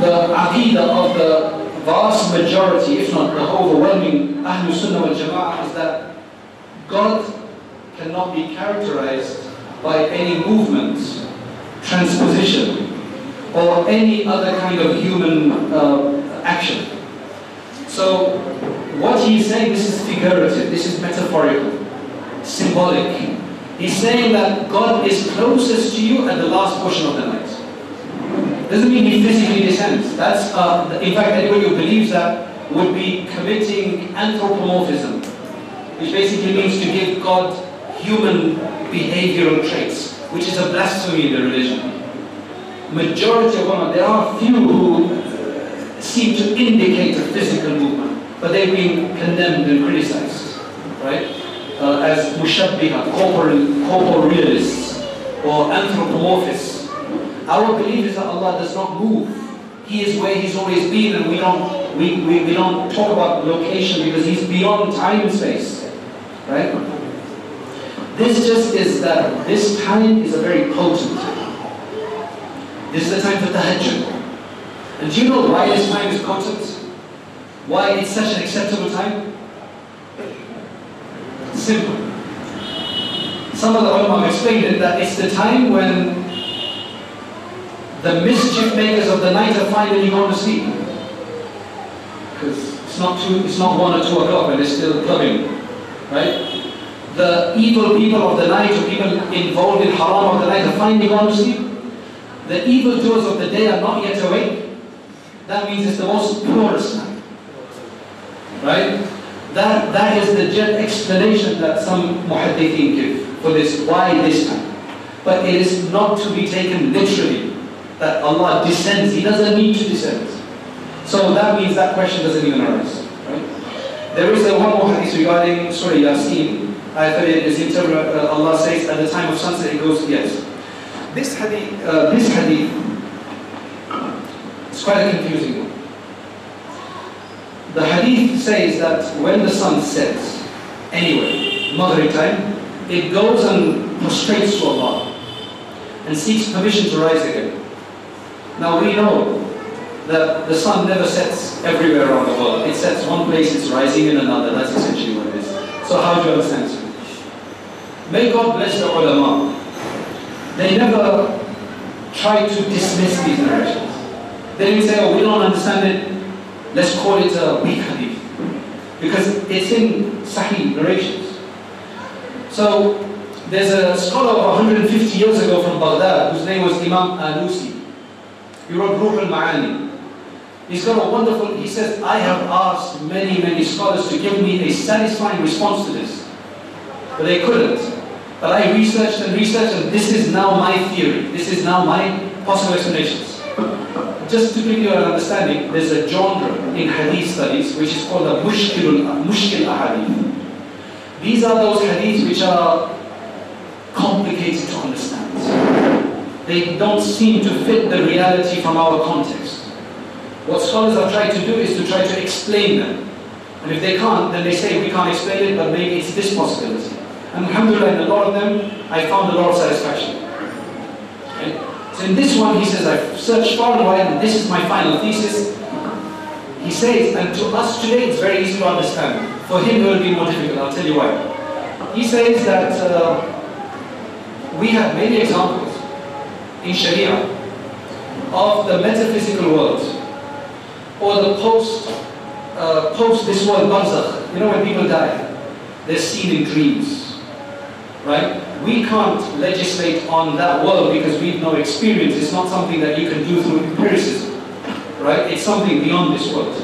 the aqidah of the vast majority, if not the overwhelming Ahlul Sunnah wal Jama'ah is that God cannot be characterized by any movement, transposition, or any other kind of human uh, action. So what he's saying, this is figurative, this is metaphorical, symbolic. He's saying that God is closest to you at the last portion of the night. Doesn't mean he physically descends. That's, uh, in fact, anybody who believes that would be committing anthropomorphism, which basically means to give God human behavioral traits, which is a blasphemy in the religion. Majority of ulama, there are few who seem to indicate a physical movement, but they've been condemned and criticized, right? Uh, as mushabbiha, corporal, corporal realists, or anthropomorphists. Our belief is that Allah does not move. He is where He's always been, and we don't we, we, we don't talk about location because He's beyond time and space. Right? This just is that this time is a very potent. This is the time for tahajjud. And do you know why this time is potent? Why it's such an acceptable time? Simple. Some of the ulama explained it that it's the time when the mischief makers of the night are finally going to sleep. Because it's not two, it's not one or two o'clock and they're still clubbing. Right? The evil people of the night or people involved in haram of the night are finally going to sleep. The evildoers of the day are not yet awake, that means it's the most purest time. Right? That, that is the explanation that some muhaddithin give for this, why this time. But it is not to be taken literally, that Allah descends, He doesn't need to descend. So that means that question doesn't even arise. Right? There is a one more hadith regarding Surah Yasin. I thought it is interpreted, uh, Allah says at the time of sunset, it goes, yes. This hadith, uh, this hadith is quite confusing. The hadith says that when the sun sets, anyway, Maghrib time, it goes and prostrates to Allah and seeks permission to rise again. Now we know that the sun never sets everywhere around the world. It sets one place, it's rising in another. That's essentially what it is. So how do you understand this? May God bless the ulama. They never try to dismiss these narrations. They didn't say, oh, we don't understand it, let's call it a weak hadith. Because it's in Sahih narrations. So there's a scholar of 150 years ago from Baghdad whose name was Imam Alusi. He wrote Ruh al-Ma'ani. He's got a wonderful, he says, I have asked many, many scholars to give me a satisfying response to this. But they couldn't. But I researched and researched and this is now my theory. This is now my possible explanations. Just to give you an understanding, there's a genre in hadith studies which is called the mushkil, mushkil ahadith. These are those hadiths which are complicated to understand. They don't seem to fit the reality from our context. What scholars are trying to do is to try to explain them. And if they can't, then they say we can't explain it, but maybe it's this possibility. And alhamdulillah, in a lot of them, I found a lot of satisfaction. So in this one, he says, I've searched far and wide, and this is my final thesis. He says, and to us today, it's very easy to understand. For him, it will be more difficult. I'll tell you why. He says that uh, we have many examples in Sharia of the metaphysical world or the post uh, post this world barzakh. You know when people die, they're seen in dreams, right? We can't legislate on that world because we've no experience. It's not something that you can do through empiricism, right? It's something beyond this world.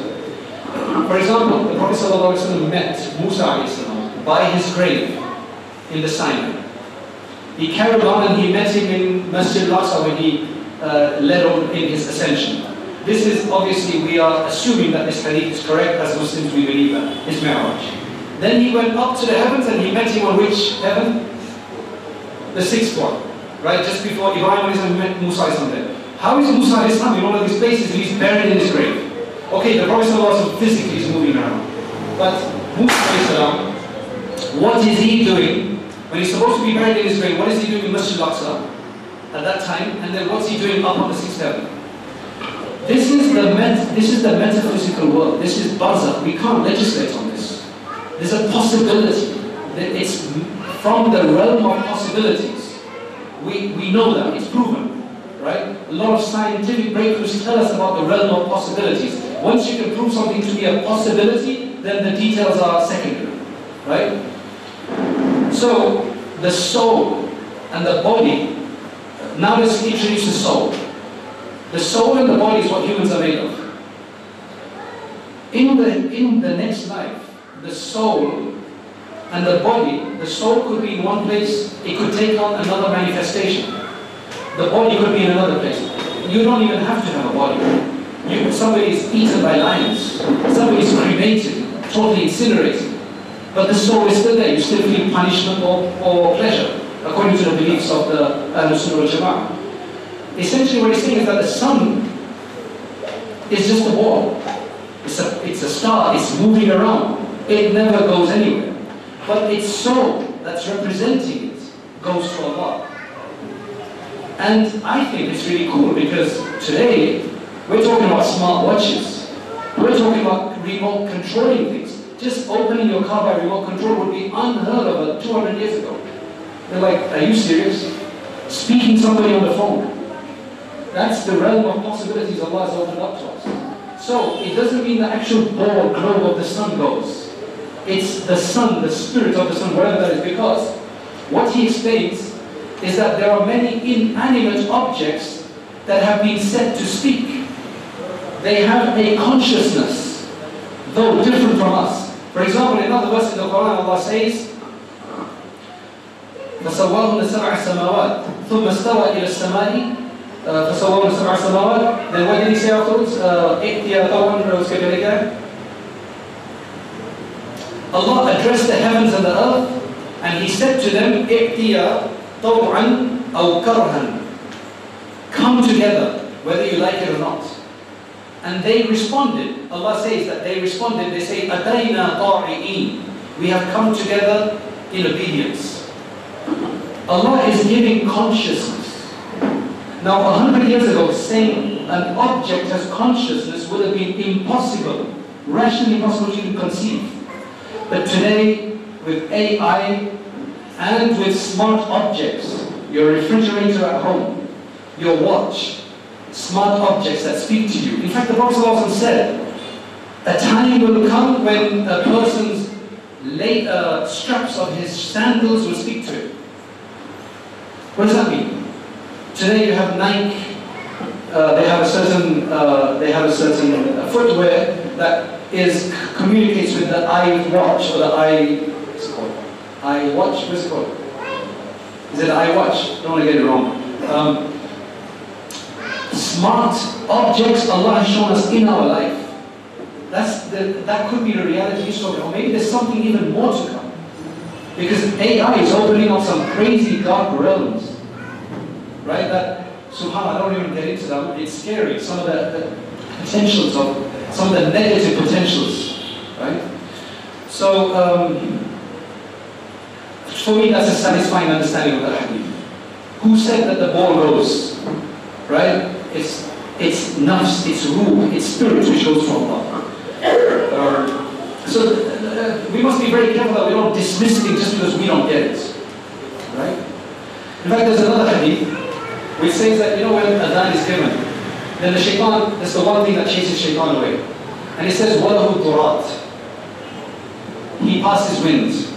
For example, the Prophet ﷺ met Musa by his grave in the Sinai. He carried on and he met him in Masjid al-Aqsa when he uh, led on in his ascension. This is obviously, we are assuming that this hadith is correct, as Muslims we believe that, his Mi'raj. Then he went up to the heavens and he met him on which heaven? The sixth one. Right, just before Ibrahim met Musa there. How is Musa Islam in one of these places he's buried in his grave? Okay, the Prophet physically is moving around. But Musa Islam, what is he doing when he's supposed to be buried in his grave, what is he doing in Masjid al-Aqsa at that time? And then what's he doing up on the sixth heaven? This is the met this is the metaphysical world. This is barzakh. We can't legislate on this. There's a possibility. that It's from the realm of possibilities. We, we know that. It's proven. Right? A lot of scientific breakthroughs tell us about the realm of possibilities. Once you can prove something to be a possibility, then the details are secondary. Right? So, the soul and the body, now let's introduce the soul. The soul and the body is what humans are made of. In the, in the next life, the soul and the body, the soul could be in one place, it could take on another manifestation. The body could be in another place. You don't even have to have a body. You, somebody is eaten by lions. Somebody is cremated, totally incinerated. But the soul is still there. You still feel punishment or, or pleasure, according to the beliefs of the Ahlul Sunnah wal Jama'ah. Essentially what he's saying is that the sun is just a ball. It's a, it's a star, it's moving around. It never goes anywhere. But its soul that's representing it goes to Allah. And I think it's really cool because today we're talking about smart watches. We're talking about remote controlling things. Just opening your car by remote control would be unheard of 200 years ago. They're like, are you serious? Speaking somebody on the phone. That's the realm of possibilities Allah has opened up to us. So, it doesn't mean the actual ball globe of the sun goes. It's the Sun, the Spirit of the Sun, whatever that is, because what he explains is that there are many inanimate objects that have been said to speak. They have a consciousness, though different from us. For example, in another verse in the Quran, Allah says, فَسَوَّاهُنَّ سَبْعَ سَمَاوَاتٍ ثُمَّ اسْتَوَى إِلَى السَّمَاءِ فَسَوَّاهُنَّ سَبْعَ سَمَاوَاتٍ Then what did he say afterwards? ائْتِيَا طَوْعًا وَاسْكَبِرِكَ Allah addressed the heavens and the earth and he said to them ائتيا طوعا أو كرها come together whether you like it or not and they responded Allah says that they responded they say أتينا طاعئين we have come together in obedience Allah is giving consciousness. Now, a hundred years ago, saying an object has consciousness would have been impossible, rationally impossible to conceive. But today, with AI and with smart objects, your refrigerator at home, your watch, smart objects that speak to you. In fact, the Prophet said, a time will come when a person's uh, straps of his sandals will speak to him. What does that mean? Today you have Nike, uh, they have a certain, uh, they have a certain uh, footwear that is communicates with the I watch or the i, what's it called? iWatch, what's it called? Is it iWatch? Don't want to get it wrong. Um, smart objects Allah has shown us in our life. That's the, that could be the reality talking about. Maybe there's something even more to come. Because AI is opening up some crazy dark realms. Right? That, subhanAllah, I don't even get into that. It's scary. Some of the, the potentials of, some of the negative potentials. Right? So, um, for me, that's a satisfying understanding of the hadith. Who said that the ball rose? Right? It's, it's nafs, it's ruh, it's spirit which goes from Allah. Uh, so uh, we must be very careful that we don't dismiss things just because we don't get it. Right? In fact, there's another hadith which says that, you know, when adhan is given, then the shaitan, that's the one thing that chases shaitan away. And it says, وَلَهُ durat. He passes winds.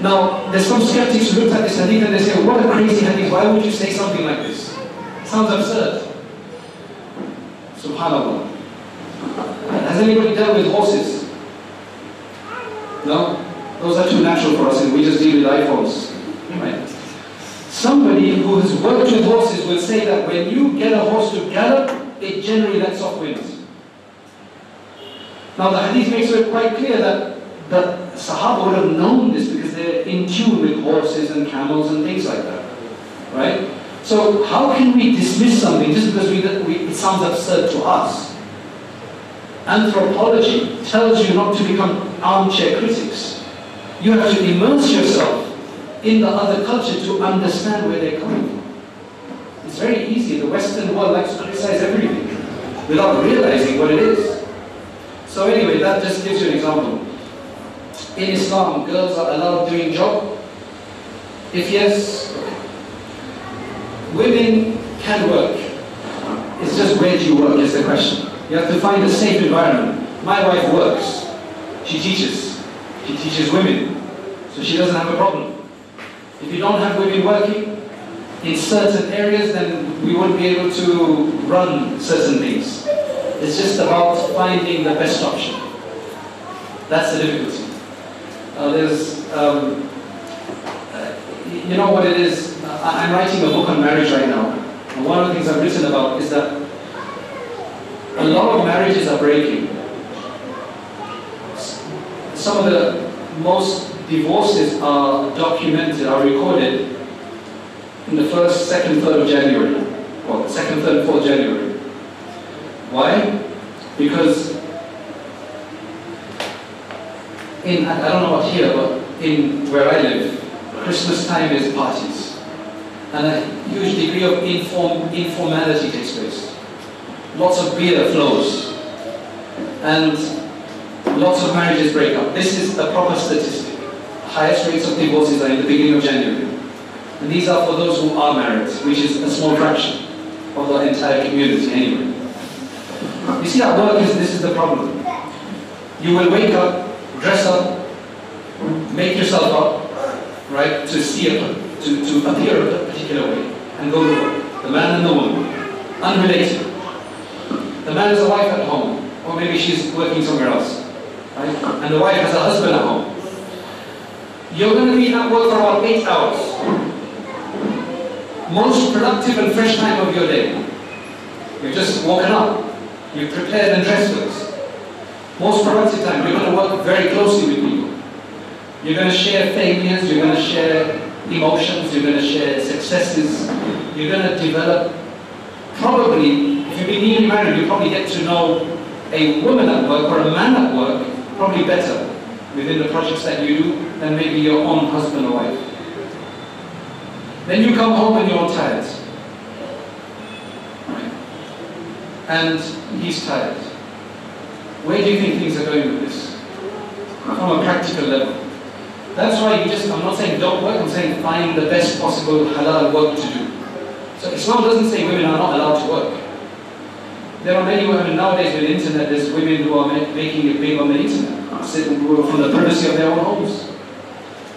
Now, there's some skeptics who looked at this hadith and they say, what a crazy hadith, why would you say something like this? It sounds absurd. Subhanallah. Has anybody dealt with horses? No? Those are too natural for us and we just deal with iPhones. Right? Somebody who has worked with horses will say that when you get a horse to gallop, it generally lets off wind. Now the hadith makes it quite clear that the Sahaba would have known this because they're in tune with horses and camels and things like that. Right? So how can we dismiss something just because we, we, it sounds absurd to us? Anthropology tells you not to become armchair critics. You have to immerse yourself in the other culture to understand where they're coming from. It's very easy. The Western world likes to criticize everything without realizing what it is. So anyway, that just gives you an example. In Islam, girls are allowed doing job? If yes, women can work. It's just where do you work is the question. You have to find a safe environment. My wife works. She teaches. She teaches women. So she doesn't have a problem. If you don't have women working in certain areas, then we won't be able to run certain things. It's just about finding the best option. That's the difficulty. Uh, there's, um, uh, you know what it is? I'm writing a book on marriage right now. And one of the things I've written about is that a lot of marriages are breaking. Some of the most divorces are documented, are recorded in the first, second, third of January, or second, third, fourth January. Why? Because in, I don't know about here, but in where I live, Christmas time is parties. And a huge degree of inform, informality takes place. Lots of beer flows. And lots of marriages break up. This is a proper statistic highest rates of divorces are in the beginning of January. And these are for those who are married, which is a small fraction of the entire community anyway. You see, at work, is, this is the problem. You will wake up, dress up, make yourself up, right, to see a, to, to appear a particular way, and go to work. The man and the woman. unrelated. The man has a wife at home, or maybe she's working somewhere else, right? And the wife has a husband at home. You're going to be at work for about eight hours. Most productive and fresh time of your day. You've just woken up. You've prepared and dressed for this. Most productive time. You're going to work very closely with people. You're going to share failures. You're going to share emotions. You're going to share successes. You're going to develop. Probably, if you've been newly married, you probably get to know a woman at work or a man at work probably better within the projects that you do than maybe your own husband or wife. Then you come home and you're tired. And he's tired. Where do you think things are going with this? From a practical level. That's why you just, I'm not saying don't work, I'm saying find the best possible halal work to do. So Islam doesn't say women are not allowed to work. There are many women nowadays with the internet, there's women who are making it big on the internet, from the privacy of their own homes.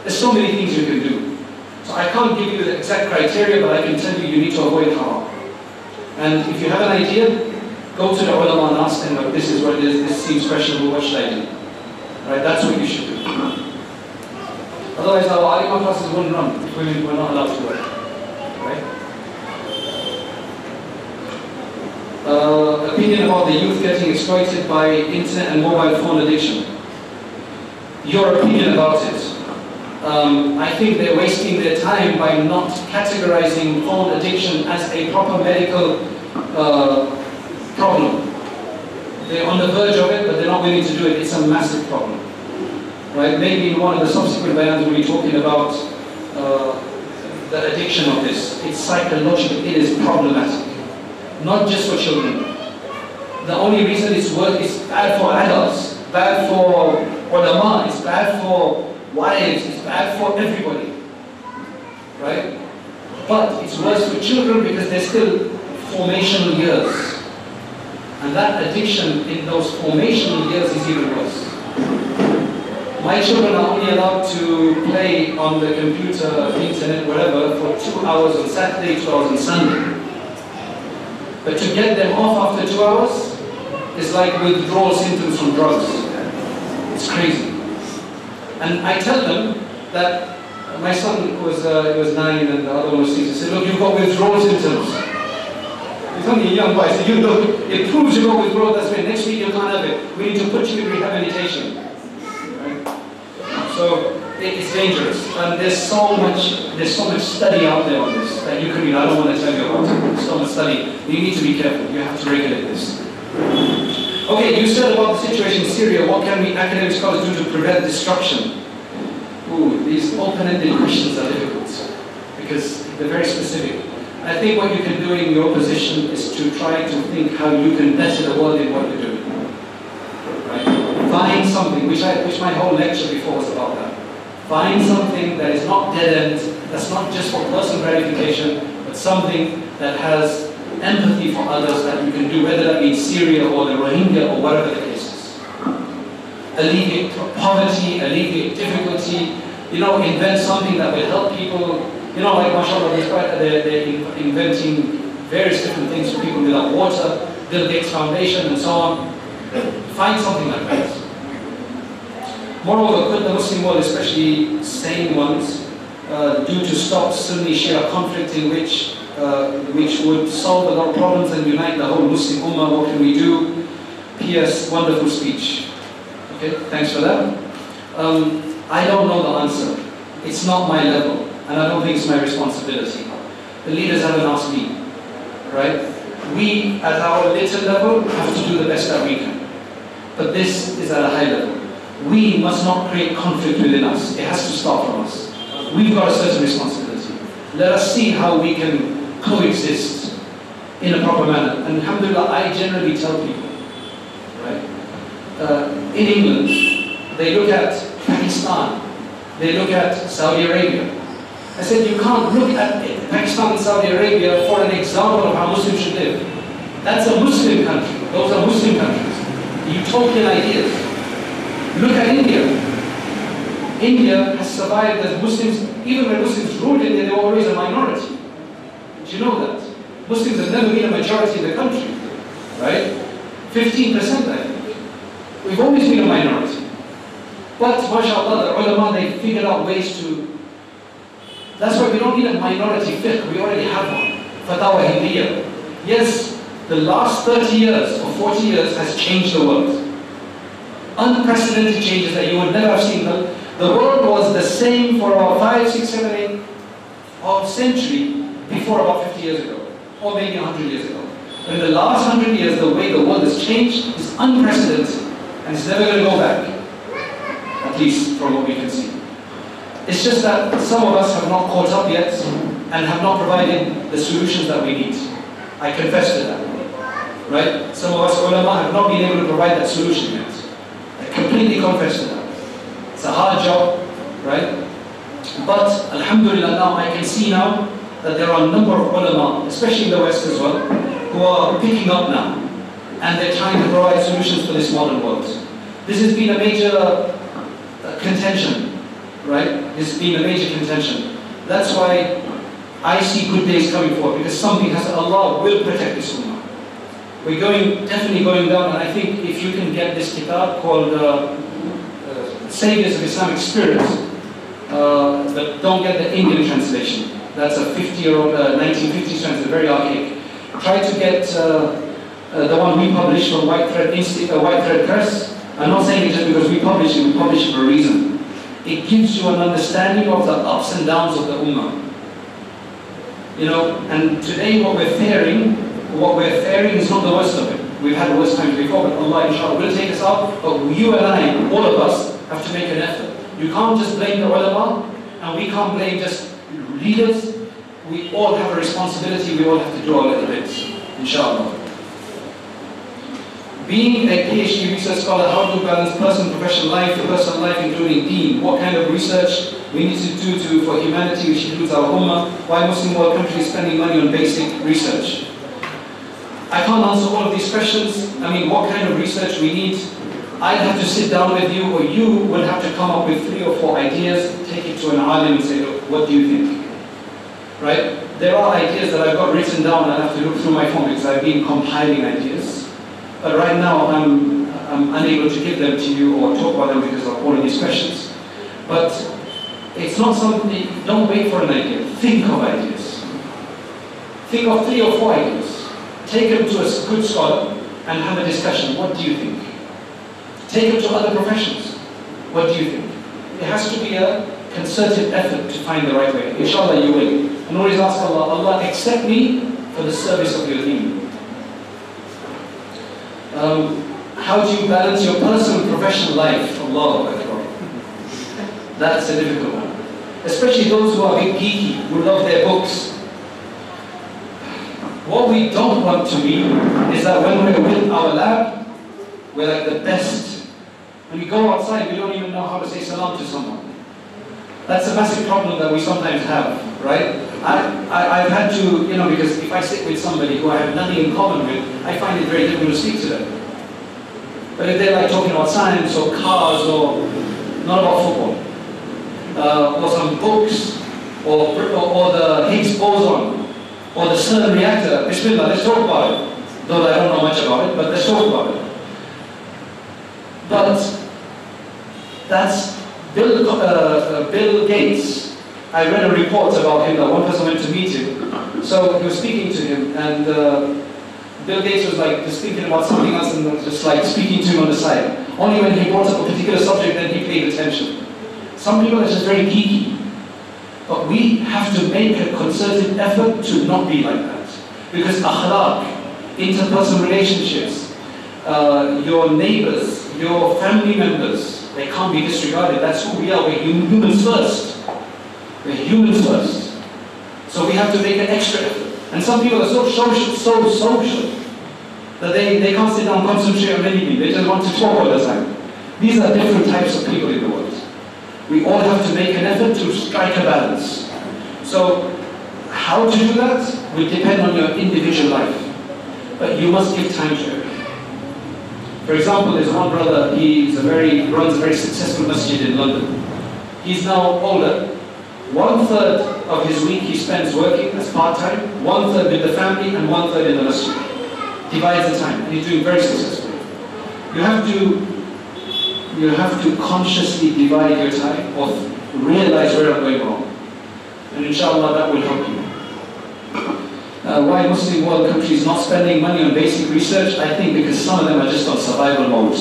There's so many things you can do. So I can't give you the exact criteria, but I can tell you you need to avoid haram. And if you have an idea, go to the ulama and ask them, like, this is what it is, this seems questionable, what should I do? Right, that's what you should do. Otherwise, our alima classes wouldn't run if women were not allowed to work. Right? Uh, opinion about the youth getting exploited by internet and mobile phone addiction. Your opinion about it. Um, I think they're wasting their time by not categorizing phone addiction as a proper medical uh, problem. They're on the verge of it, but they're not willing to do it. It's a massive problem. Right? Maybe in one of the subsequent bayans we'll be talking about uh, the addiction of this. It's psychological, it is problematic. Not just for children. The only reason it's work is bad for adults, bad for ulama, it's bad for wives, it's bad for everybody. Right? But it's worse for children because they're still formational years. And that addiction in those formational years is even worse. My children are only allowed to play on the computer, internet, whatever, for two hours on Saturday, two hours on Sunday. But to get them off after two hours is like withdrawal symptoms from drugs. It's crazy. And I tell them that my son was uh, was nine and the other one was six. I said, look, you've got withdrawal symptoms. He's only a young boy. Said, you look, it proves you've got withdrawal. That's why next week you can't have it. We need to put you in rehabilitation. So it's dangerous. And there's so much there's so much study out there on this that you can read. I don't want to tell you about it. There's so much study. You need to be careful. You have to regulate this. Okay, you said about the situation in Syria. What can we academic scholars do to prevent destruction? Ooh, these open-ended questions are difficult because they're very specific. I think what you can do in your position is to try to think how you can better the world in what you're doing. Right? Find something, which, I, which my whole lecture before was about that. Find something that is not dead end, that's not just for personal gratification, but something that has empathy for others that you can do, whether that means Syria or the Rohingya or whatever the case is. Alleviate poverty, alleviate difficulty, you know, invent something that will help people. You know, like mashallah, they're, they're inventing various different things for people without water, Bill Gates Foundation and so on. Find something like that. Moreover, could the Muslim world, especially sane ones, uh, do to stop Sunni Shia conflict in which which would solve a lot of problems and unite the whole Muslim Ummah. What can we do? P.S. Wonderful speech. Okay, thanks for that. Um, I don't know the answer. It's not my level, and I don't think it's my responsibility. The leaders haven't asked me, right? We, at our little level, have to do the best that we can. But this is at a high level. We must not create conflict within us. It has to start from us. We've got a certain responsibility. Let us see how we can coexist in a proper manner. And alhamdulillah, I generally tell people, right? Uh, in England, they look at Pakistan, they look at Saudi Arabia. I said, you can't look at Pakistan and Saudi Arabia for an example of how Muslims should live. That's a Muslim country. Those are Muslim countries. Utopian ideas. Look at India. India has survived as Muslims, even when Muslims ruled India, they were always a minority. Did you know that? Muslims have never been a majority in the country, right? 15%, I think. We've always been a minority. But, mashallah, the ulama, they figured out ways to. That's why we don't need a minority fiqh, we already have one. Fatawa Hindiyah. Yes, the last 30 years or 40 years has changed the world. Unprecedented changes that you would never have seen. The, world was the same for about 5, 6, 7, 8 of century before about 50 years ago, or maybe 100 years ago. But in the last 100 years, the way the world has changed is unprecedented, and it's never going to go back, at least from what we can see. It's just that some of us have not caught up yet and have not provided the solutions that we need. I confess to that. Right? Some of us ulama have not been able to provide that solution yet. I completely confess to that. It's a hard job, right? But Alhamdulillah now I can see now that there are a number of ulama, especially in the West as well, who are picking up now. And they're trying to provide solutions for this modern world. This has been a major uh, contention, right? This has been a major contention. That's why I see good days coming forward because something has Allah will protect this ummah. We're going definitely going down, and I think if you can get this kitab called uh, uh, Saviors of Islamic Spirit, uh, but don't get the Indian translation. That's a 50-year-old, uh, 1950s translation, very archaic. Try to get uh, uh, the one we published from White Thread, uh, White Thread Press. I'm not saying it just because we publish it, we publish it for a reason. It gives you an understanding of the ups and downs of the Ummah. You know, and today what we're fearing, what we're fearing is not the worst of it. We've had worse times before, but Allah inshallah will take us out. But you and I, all of us, have to make an effort. You can't just blame the ulama, and we can't blame just leaders. We all have a responsibility, we all have to do our little bit, inshallah. Being a PhD research scholar, how you balance personal professional life, personal life including deen? What kind of research we need to do to, for humanity, which includes our ummah? Why Muslim world countries spending money on basic research? I can't answer all of these questions. I mean, what kind of research we need? I'd have to sit down with you, or you would have to come up with three or four ideas, take it to an alim and say, look, what do you think? Right? There are ideas that I've got written down, I have to look through my phone because I've been compiling ideas. But right now, I'm, I'm unable to give them to you or talk about them because of all of these questions. But it's not something, don't wait for an idea. Think of ideas. Think of three or four ideas. Take them to a good scholar and have a discussion. What do you think? Take them to other professions. What do you think? It has to be a concerted effort to find the right way. Inshallah, you will. And always ask Allah, Allah, accept me for the service of your deen. Um, how do you balance your personal and professional life? Allah. That's a difficult one. Especially those who are a bit geeky, who love their books. What we don't want to be is that when we're with our lab, we're like the best. When we go outside, we don't even know how to say salam to someone. That's a massive problem that we sometimes have, right? I, I've had to, you know, because if I sit with somebody who I have nothing in common with, I find it very difficult to speak to them. But if they're like talking about science or cars or not about football, uh, or some books, or, or, or the Higgs boson, or the CERN reactor, Bismillah, let's talk about it. Though I don't know much about it, but let's talk about it. But that's Bill, uh, uh, Bill Gates. I read a report about him that one person went to meet him. So he was speaking to him, and uh, Bill Gates was like just thinking about something else and was just like speaking to him on the side. Only when he brought up a particular subject, then he paid attention. Some people are just very geeky. But we have to make a concerted effort to not be like that. Because akhlaq, interpersonal relationships, uh, your neighbors, your family members, they can't be disregarded. That's who we are. We're humans first. We're humans first. So we have to make an extra effort. And some people are so social, so social, that they, they can't sit down concentrate on anything. They just want to talk all the time. These are different types of people in the world. We all have to make an effort to strike a balance. So, how to do that will depend on your individual life. But you must give time to it. For example, there's one brother, he's a very, runs a very successful masjid in London. He's now older. One third of his week he spends working as part-time, one third with the family and one third in the masjid. Divides the time, and he's doing very successfully. You have to you have to consciously divide your time or realize where I'm going wrong. And inshallah that will help you. Uh, why Muslim world countries not spending money on basic research? I think because some of them are just on survival mode.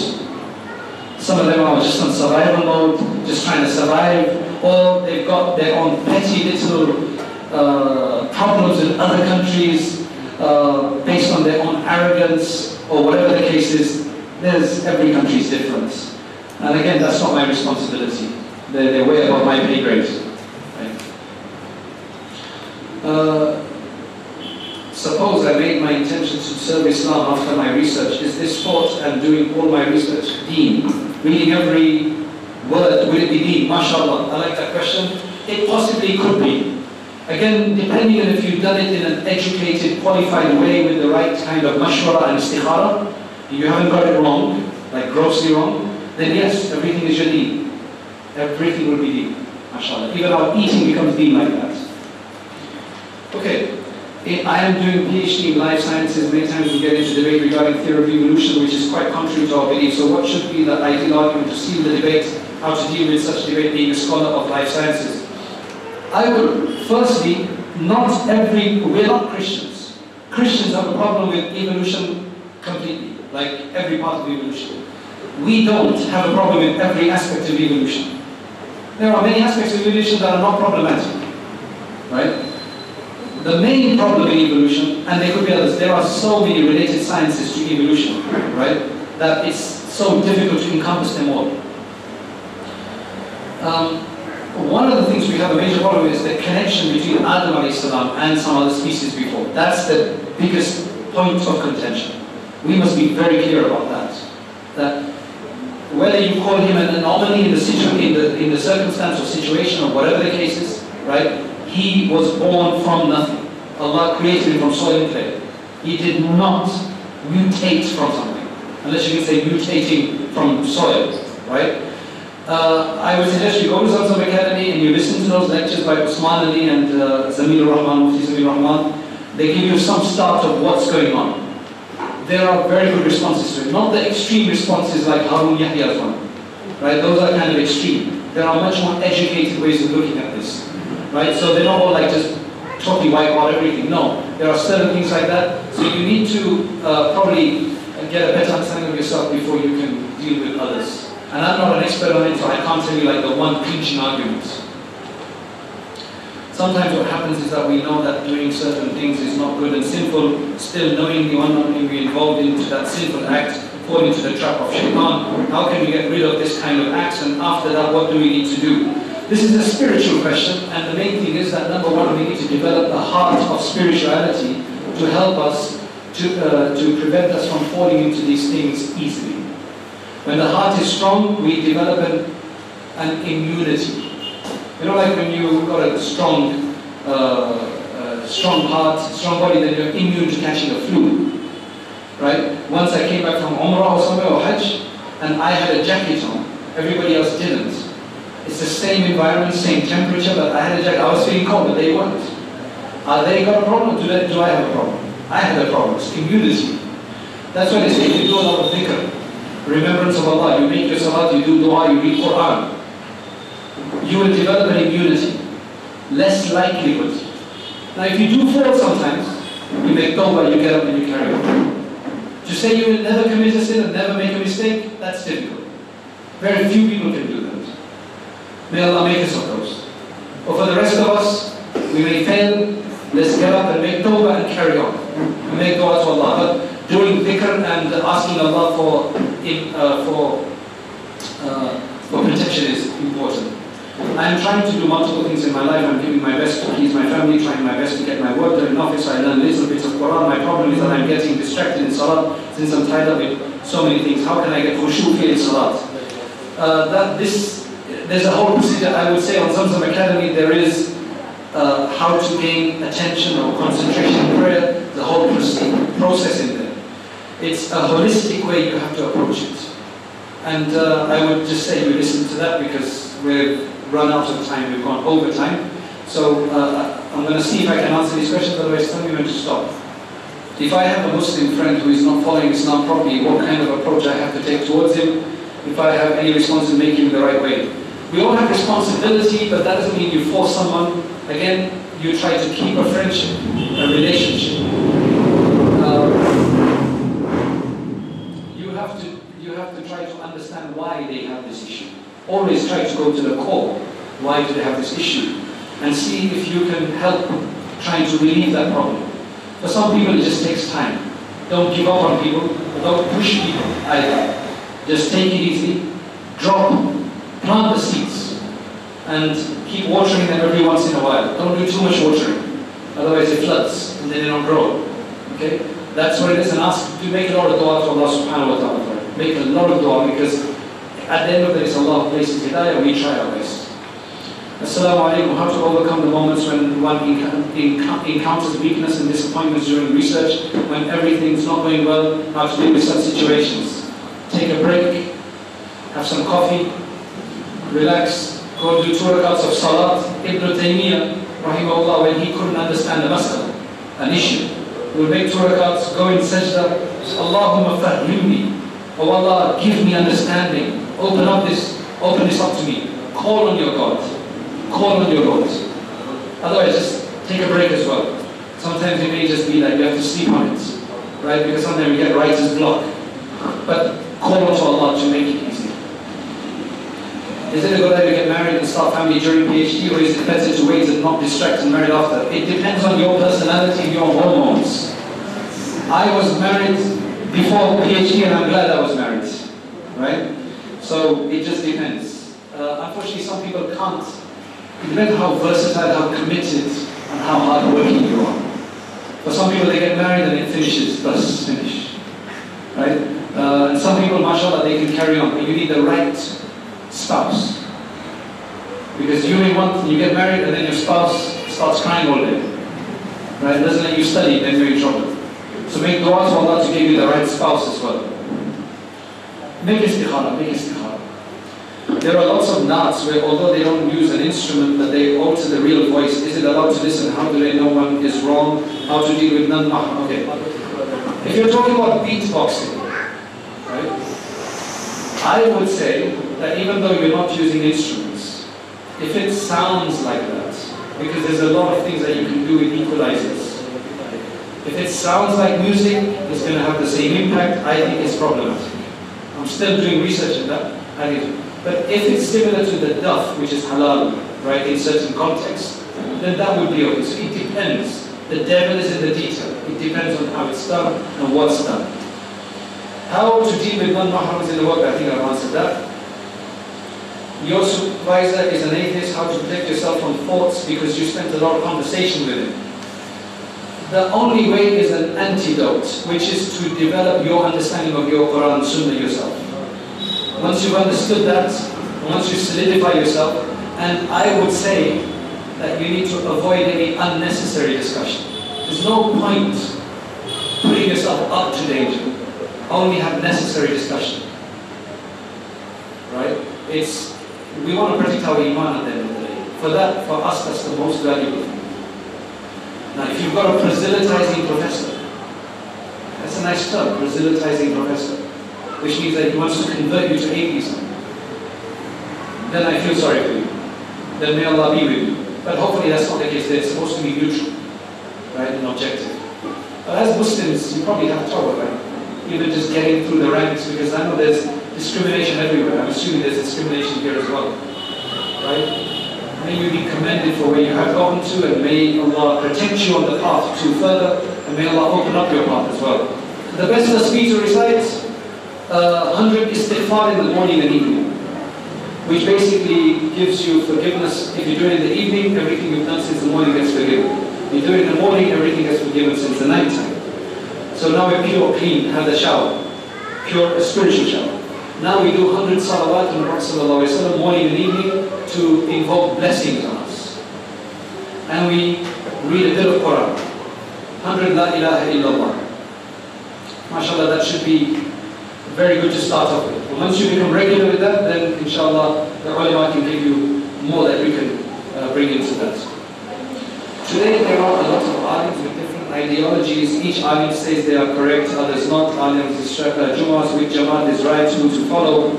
Some of them are just on survival mode, just trying to survive, or they've got their own petty little uh, problems in other countries uh, based on their own arrogance, or whatever the case is. There's every country's difference. And again, that's not my responsibility. They're, they're way above my pay grade. Uh, suppose I made my intention to serve Islam after my research. Is this thought and doing all my research deen? Reading every word, will it be? MashaAllah. I like that question. It possibly could be. Again, depending on if you've done it in an educated, qualified way with the right kind of mashwara and istikhara, you haven't got it wrong, like grossly wrong, then yes, everything is deen. Everything will be deen, mashallah. Even our eating becomes deen like that. Okay, eh, I am doing PhD in life sciences. Many times we get into debate regarding theory of evolution, which is quite contrary to our belief. So what should be the ideal argument to seal the debate, how to deal with such debate being a scholar of life sciences? I would, firstly, not every, we're not Christians. Christians have a problem with evolution completely, like every part of evolution we don't have a problem with every aspect of evolution. There are many aspects of evolution that are not problematic, right? The main problem in evolution, and there could be others, there are so many related sciences to evolution, right? That it's so difficult to encompass them all. Um, one of the things we have a major problem is the connection between Adam salam and some other species before. That's the biggest point of contention. We must be very clear about that. That whether you call him an anomaly in the, situ- in the, in the circumstance or situation or whatever the case is, right? He was born from nothing. Allah created him from soil and clay. He did not mutate from something, unless you can say mutating from soil, right? Uh, I would suggest you go to Zamzam Academy and you listen to those lectures by Usman Ali and uh, Zamil Rahman, Zamil Rahman. They give you some start of what's going on there are very good responses to it. Not the extreme responses like Harun Yahya's one. Right? Those are kind of extreme. There are much more educated ways of looking at this. Right? So they're not all like just totally wipe out everything. No. There are certain things like that. So you need to uh, probably get a better understanding of yourself before you can deal with others. And I'm not an expert on it, so I can't tell you like the one clinching argument. Sometimes what happens is that we know that doing certain things is not good and sinful, still knowing knowingly or unknowingly we involved into that sinful act, falling into the trap of shaitan. How can we get rid of this kind of acts and after that what do we need to do? This is a spiritual question and the main thing is that number one, we need to develop the heart of spirituality to help us to, uh, to prevent us from falling into these things easily. When the heart is strong, we develop an, an immunity you know, like when you've got a strong, uh, uh, strong heart, strong body, then you're immune to catching a flu, right? Once I came back from Umrah or somewhere or Hajj, and I had a jacket on, everybody else didn't. It's the same environment, same temperature, but I had a jacket. I was feeling cold, but they weren't. Are they got a problem? Do, they, do I have a problem? I had a problem. It's immunity. That's why they say you do a lot of dhikr, remembrance of Allah. You make your salat, you do dua, you read Quran you will develop an immunity. Less likelihood. Now if you do fall sometimes, you make tawbah, you get up and you carry on. To say you will never commit a sin and never make a mistake, that's difficult. Very few people can do that. May Allah make us of those. But for the rest of us, we may fail, let's get up and make tawbah and carry on. And make dua to Allah. But doing dhikr and asking Allah for, uh, for, uh, for protection is important. I'm trying to do multiple things in my life. I'm giving my best to please my family, trying my best to get my work done in office. I learn a little bits of Quran. My problem is that I'm getting distracted in Salat since I'm up with so many things. How can I get khushu in Salat? Uh, that this, there's a whole procedure, I would say on Zamzam Academy, there is uh, how to gain attention or concentration in prayer, the whole process in there. It's a holistic way you have to approach it. And uh, I would just say you listen to that because we've run out of time, we've gone over time. So uh, I'm going to see if I can answer these questions, otherwise tell me when to stop. If I have a Muslim friend who is not following Islam properly, what kind of approach I have to take towards him, if I have any response in making him the right way. We all have responsibility, but that doesn't mean you force someone. Again, you try to keep a friendship, a relationship. Uh, you have to you have to try to understand why they have this issue. Always try to go to the core. Why do they have this issue? And see if you can help trying to relieve that problem. For some people, it just takes time. Don't give up on people. Don't push people either. Just take it easy. Drop. Plant the seeds. And keep watering them every once in a while. Don't do too much watering. Otherwise it floods and then they don't grow. Okay? That's what it is. And ask to make a lot of dua to Allah subhanahu wa ta'ala. Make a lot of dua because at the end of it, it's Allah places hidayah. We try our best. Assalamu alaikum, how to overcome the moments when one encounters weakness and disappointments during research, when everything's not going well, how to deal with such situations. Take a break, have some coffee, relax, go do two rakats of salat. Ibn Taymiyyah, rahimahullah, when he couldn't understand the mas'ala, an issue, he would make two rakats, go in sajda, Allahumma fahrimni, Oh Allah, give me understanding, open up this, open this up to me, call on your God call on your Lord. Otherwise, just take a break as well. Sometimes it may just be that you have to sleep on it, right? Because sometimes you get writer's block. But call on to Allah to make it easy. Is it a good idea to get married and start family during PhD, or is it better to wait and not distract and marry after? It depends on your personality and your hormones. I was married before PhD, and I'm glad I was married, right? So it just depends. Uh, unfortunately, some people can't it depends how versatile, how committed, and how hardworking you are. For some people, they get married and it finishes, thus finish. Right? Uh, and some people, mashallah, they can carry on, but you need the right spouse. Because you may want, you get married and then your spouse starts crying all day. Right? Doesn't let you study, then you're in trouble. So make dua to Allah to give you the right spouse as well. Make istikhara, make istikhara. There are lots of knots where although they don't use an instrument, but they alter the real voice. Is it allowed to listen? How do they know one is wrong? How to deal with non ah, Okay. If you're talking about beatboxing, right? I would say that even though you're not using instruments, if it sounds like that, because there's a lot of things that you can do with equalizers. If it sounds like music, it's going to have the same impact. I think it's problematic. I'm still doing research in that. I but if it's similar to the duff, which is halal, right, in certain contexts, then that would be okay. So it depends. The devil is in the detail. It depends on how it's done and what's done. How to deal with non-mahrams in the work, I think I've answered that. Your supervisor is an atheist, how to protect yourself from thoughts because you spent a lot of conversation with him. The only way is an antidote, which is to develop your understanding of your Quran Sunnah yourself. Once you've understood that, once you solidify yourself, and I would say that you need to avoid any unnecessary discussion. There's no point putting yourself up to danger. Only have necessary discussion. Right? It's we want to protect our iman at the end of the day. For that, for us, that's the most valuable. Now, if you've got a proselytizing professor, that's a nice term, proselytizing professor which means that he wants to convert you to atheism, then I feel sorry for you. Then may Allah be with you. But hopefully that's not the case. They're supposed to be neutral, right, and objective. But as Muslims, you probably have trouble, right? Even just getting through the ranks, because I know there's discrimination everywhere. I'm assuming there's discrimination here as well, right? May you be commended for where you have gone to, and may Allah protect you on the path to further, and may Allah open up your path as well. The best tasbih to recite uh, 100 istighfar in the morning and evening, which basically gives you forgiveness. If you do it in the evening, everything you've done since the morning gets forgiven. If you do it in the morning, everything gets forgiven since the night time. So now we're pure, clean, have the shower, pure spiritual shower. Now we do 100 salawat on Prophet morning and evening to invoke blessings on us. And we read a bit of Quran. 100 La ilaha illallah. MashaAllah, that should be very good to start off with. Once you become regular with that, then inshallah, the ulama can give you more that we can uh, bring into that. Today there are a lot of alims with different ideologies. Each alim says they are correct, others not. Uh, Jumu'ahs with Jamaat is right to, to follow.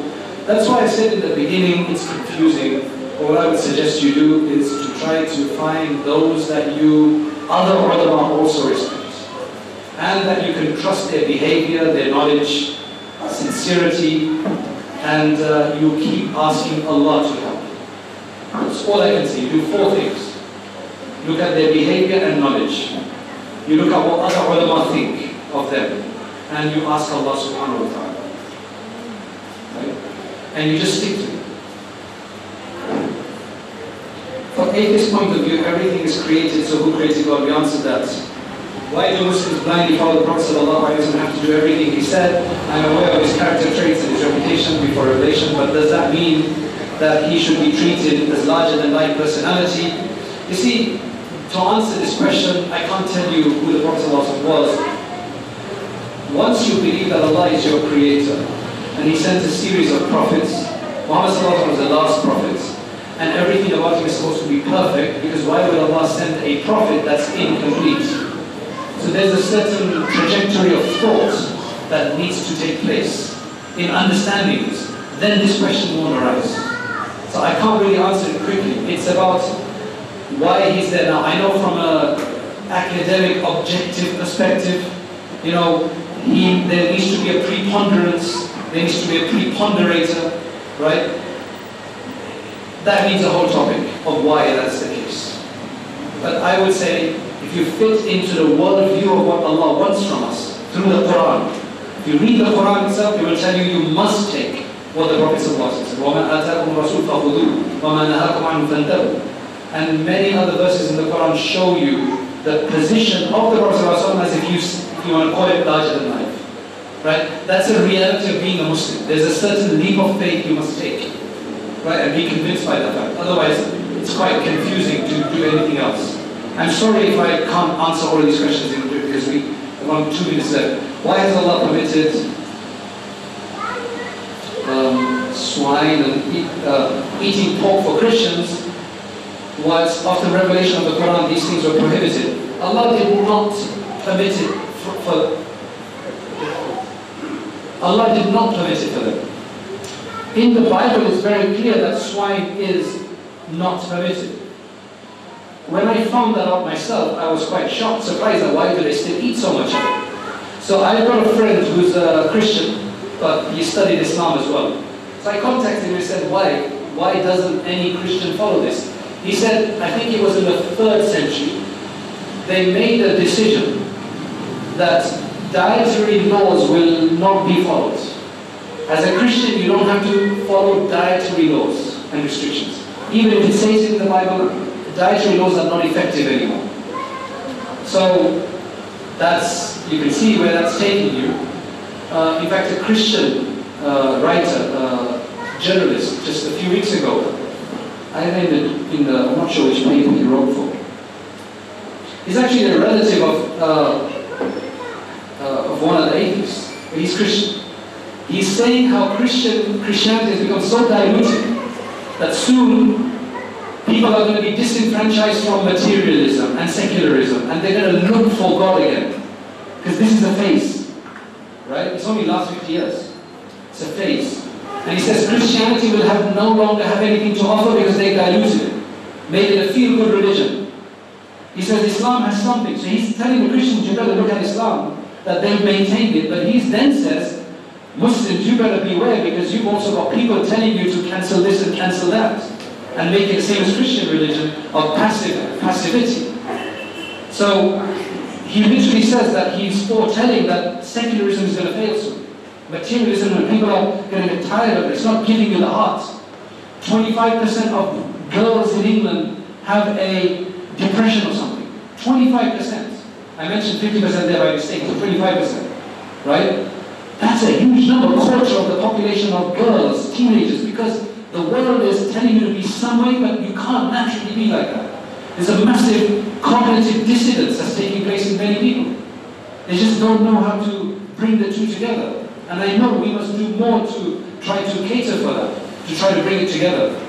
That's why I said in the beginning it's confusing. What I would suggest you do is to try to find those that you, other ulama also respect. And that you can trust their behavior, their knowledge, sincerity, and uh, you keep asking Allah to help. That's all I can. You do four things. Look at their behavior and knowledge. You look at what other ulama think of them. And you ask Allah subhanahu wa ta'ala. Right? And you just stick to it. From atheist point of view, everything is created, so who created God? We answered that. Why do Muslims blindly follow the Prophet doesn't have to do everything he said? I'm aware of his character traits and his reputation before revelation, but does that mean that he should be treated as larger than life personality? You see, to answer this question, I can't tell you who the Prophet was. Once you believe that Allah is your creator, and he sent a series of prophets, Muhammad was the last prophet, and everything about him is supposed to be perfect, because why would Allah send a prophet that's incomplete? So there's a certain trajectory of thought that needs to take place in understanding this. Then this question won't arise. So I can't really answer it quickly. It's about why he's there now. I know from a academic, objective perspective, you know, he, there needs to be a preponderance, there needs to be a preponderator, right? That needs a whole topic of why that's the case. But I would say if you fit into the worldview of what Allah wants from us through the Quran, if you read the Quran itself, it will tell you you must take what the Prophet said. وَمَا آتَاكُمْ الرَّسُولُ فَخُذُوهُ وَمَا نَهَاكُمْ عَنْهُ فَانْتَهُوا And many other verses in the Quran show you the position of the Prophet as if you, if you want to call it larger than life. Right? That's a reality of being a Muslim. There's a certain leap of faith you must take. Right? And be convinced by that fact. Otherwise, it's quite confusing to do anything else. I'm sorry if I can't answer all these questions because we only two minutes left. Why has Allah permitted um, swine and eat, uh, eating pork for Christians whilst after revelation of the Quran these things were prohibited? Allah did not permit it for, for Allah did not permit it for them. In the Bible it's very clear that swine is not permitted. When I found that out myself, I was quite shocked, surprised at why do they still eat so much of it. So I've got a friend who's a Christian, but he studied Islam as well. So I contacted him and said, why? Why doesn't any Christian follow this? He said, I think it was in the third century, they made a decision that dietary laws will not be followed. As a Christian, you don't have to follow dietary laws and restrictions. Even if it says in the Bible, dietary laws are not effective anymore. So that's, you can see where that's taking you. Uh, in fact, a Christian uh, writer, uh, journalist, just a few weeks ago, I read it in the, I'm not sure which paper he wrote for. He's actually a relative of, uh, uh, of one of the atheists, he's Christian. He's saying how Christian Christianity has become so diluted that soon people are going to be disenfranchised from materialism and secularism, and they're going to look for God again. Because this is a phase. Right? It's only last 50 years. It's a phase. And he says Christianity will have no longer have anything to offer because they diluted it, made it a feel-good religion. He says Islam has something. So he's telling the Christians, you better look at Islam, that they've maintained it. But he then says, Muslims, you better beware because you've also got people telling you to cancel this and cancel that and make it the same as Christian religion of passive passivity. So he literally says that he's foretelling that secularism is going to fail soon. Materialism and people are going to get tired of it. It's not giving you the heart. 25% of girls in England have a depression or something. 25%. I mentioned 50% there by mistake, so 25%. Right? That's a huge number, quarter of the population of girls, teenagers, because the world is telling you to be some way, but you can't naturally be like that. There's a massive cognitive dissonance that's taking place in many people. They just don't know how to bring the two together. And I know we must do more to try to cater for that, to try to bring it together.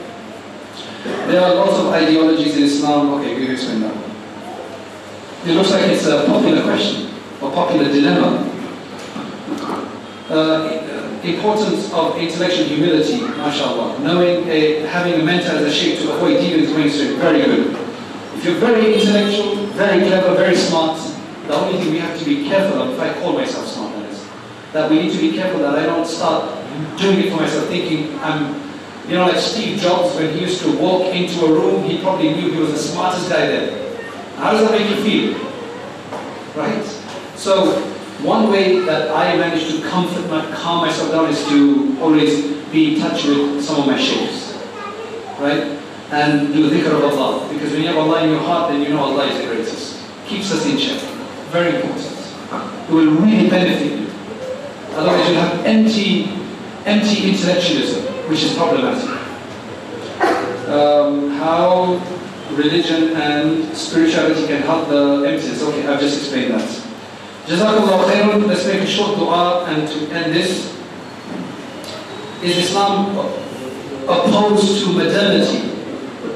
There are lots of ideologies in Islam. Okay, we explain that. It looks like it's a popular question, a popular dilemma. Uh, importance of intellectual humility, mashallah. Knowing, a, having a mentor as a shaykh to avoid dealings mainstream, very good. If you're very intellectual, very clever, very smart, the only thing we have to be careful of, if I call myself that we need to be careful that I don't start doing it for myself, thinking I'm, you know, like Steve Jobs, when he used to walk into a room, he probably knew he was the smartest guy there. How does that make you feel? Right? So, one way that I manage to comfort my, calm myself down is to always be in touch with some of my sheikhs. Right? And do dhikr of Allah. Because when you have Allah in your heart, then you know Allah is the greatest. Keeps us in check. Very important. It will really benefit you. Otherwise you'll have empty, empty intellectualism, which is problematic. Um, how religion and spirituality can help the emptiness. Okay, I've just explained that. Jazakallah khairun. Let's make a short dua and to end this. Is Islam opposed to modernity?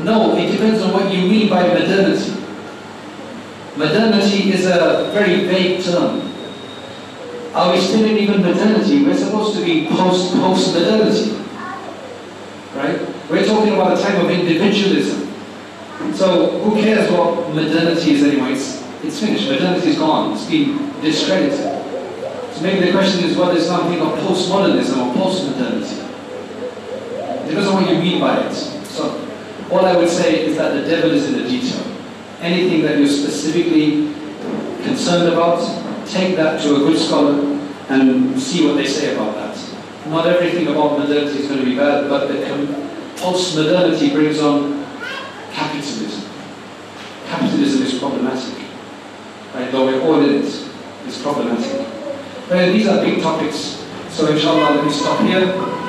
No, it depends on what you mean by modernity. Modernity is a very vague term. Are we still in even modernity? We're supposed to be post post modernity. Right? We're talking about a time of individualism. So who cares what modernity is anyway? It's, it's finished. Modernity is gone. It's been discredited. So maybe the question is whether Islam think of postmodernism or postmodernity. It depends on what you mean by it. So all I would say is that the devil is in the detail. Anything that you're specifically concerned about, take that to a good scholar and see what they say about that. Not everything about modernity is going to be bad, but the post-modernity brings on capitalism. Capitalism is problematic. Right? Though we're all in it, it's problematic. But these are big topics. So inshallah, let me stop here.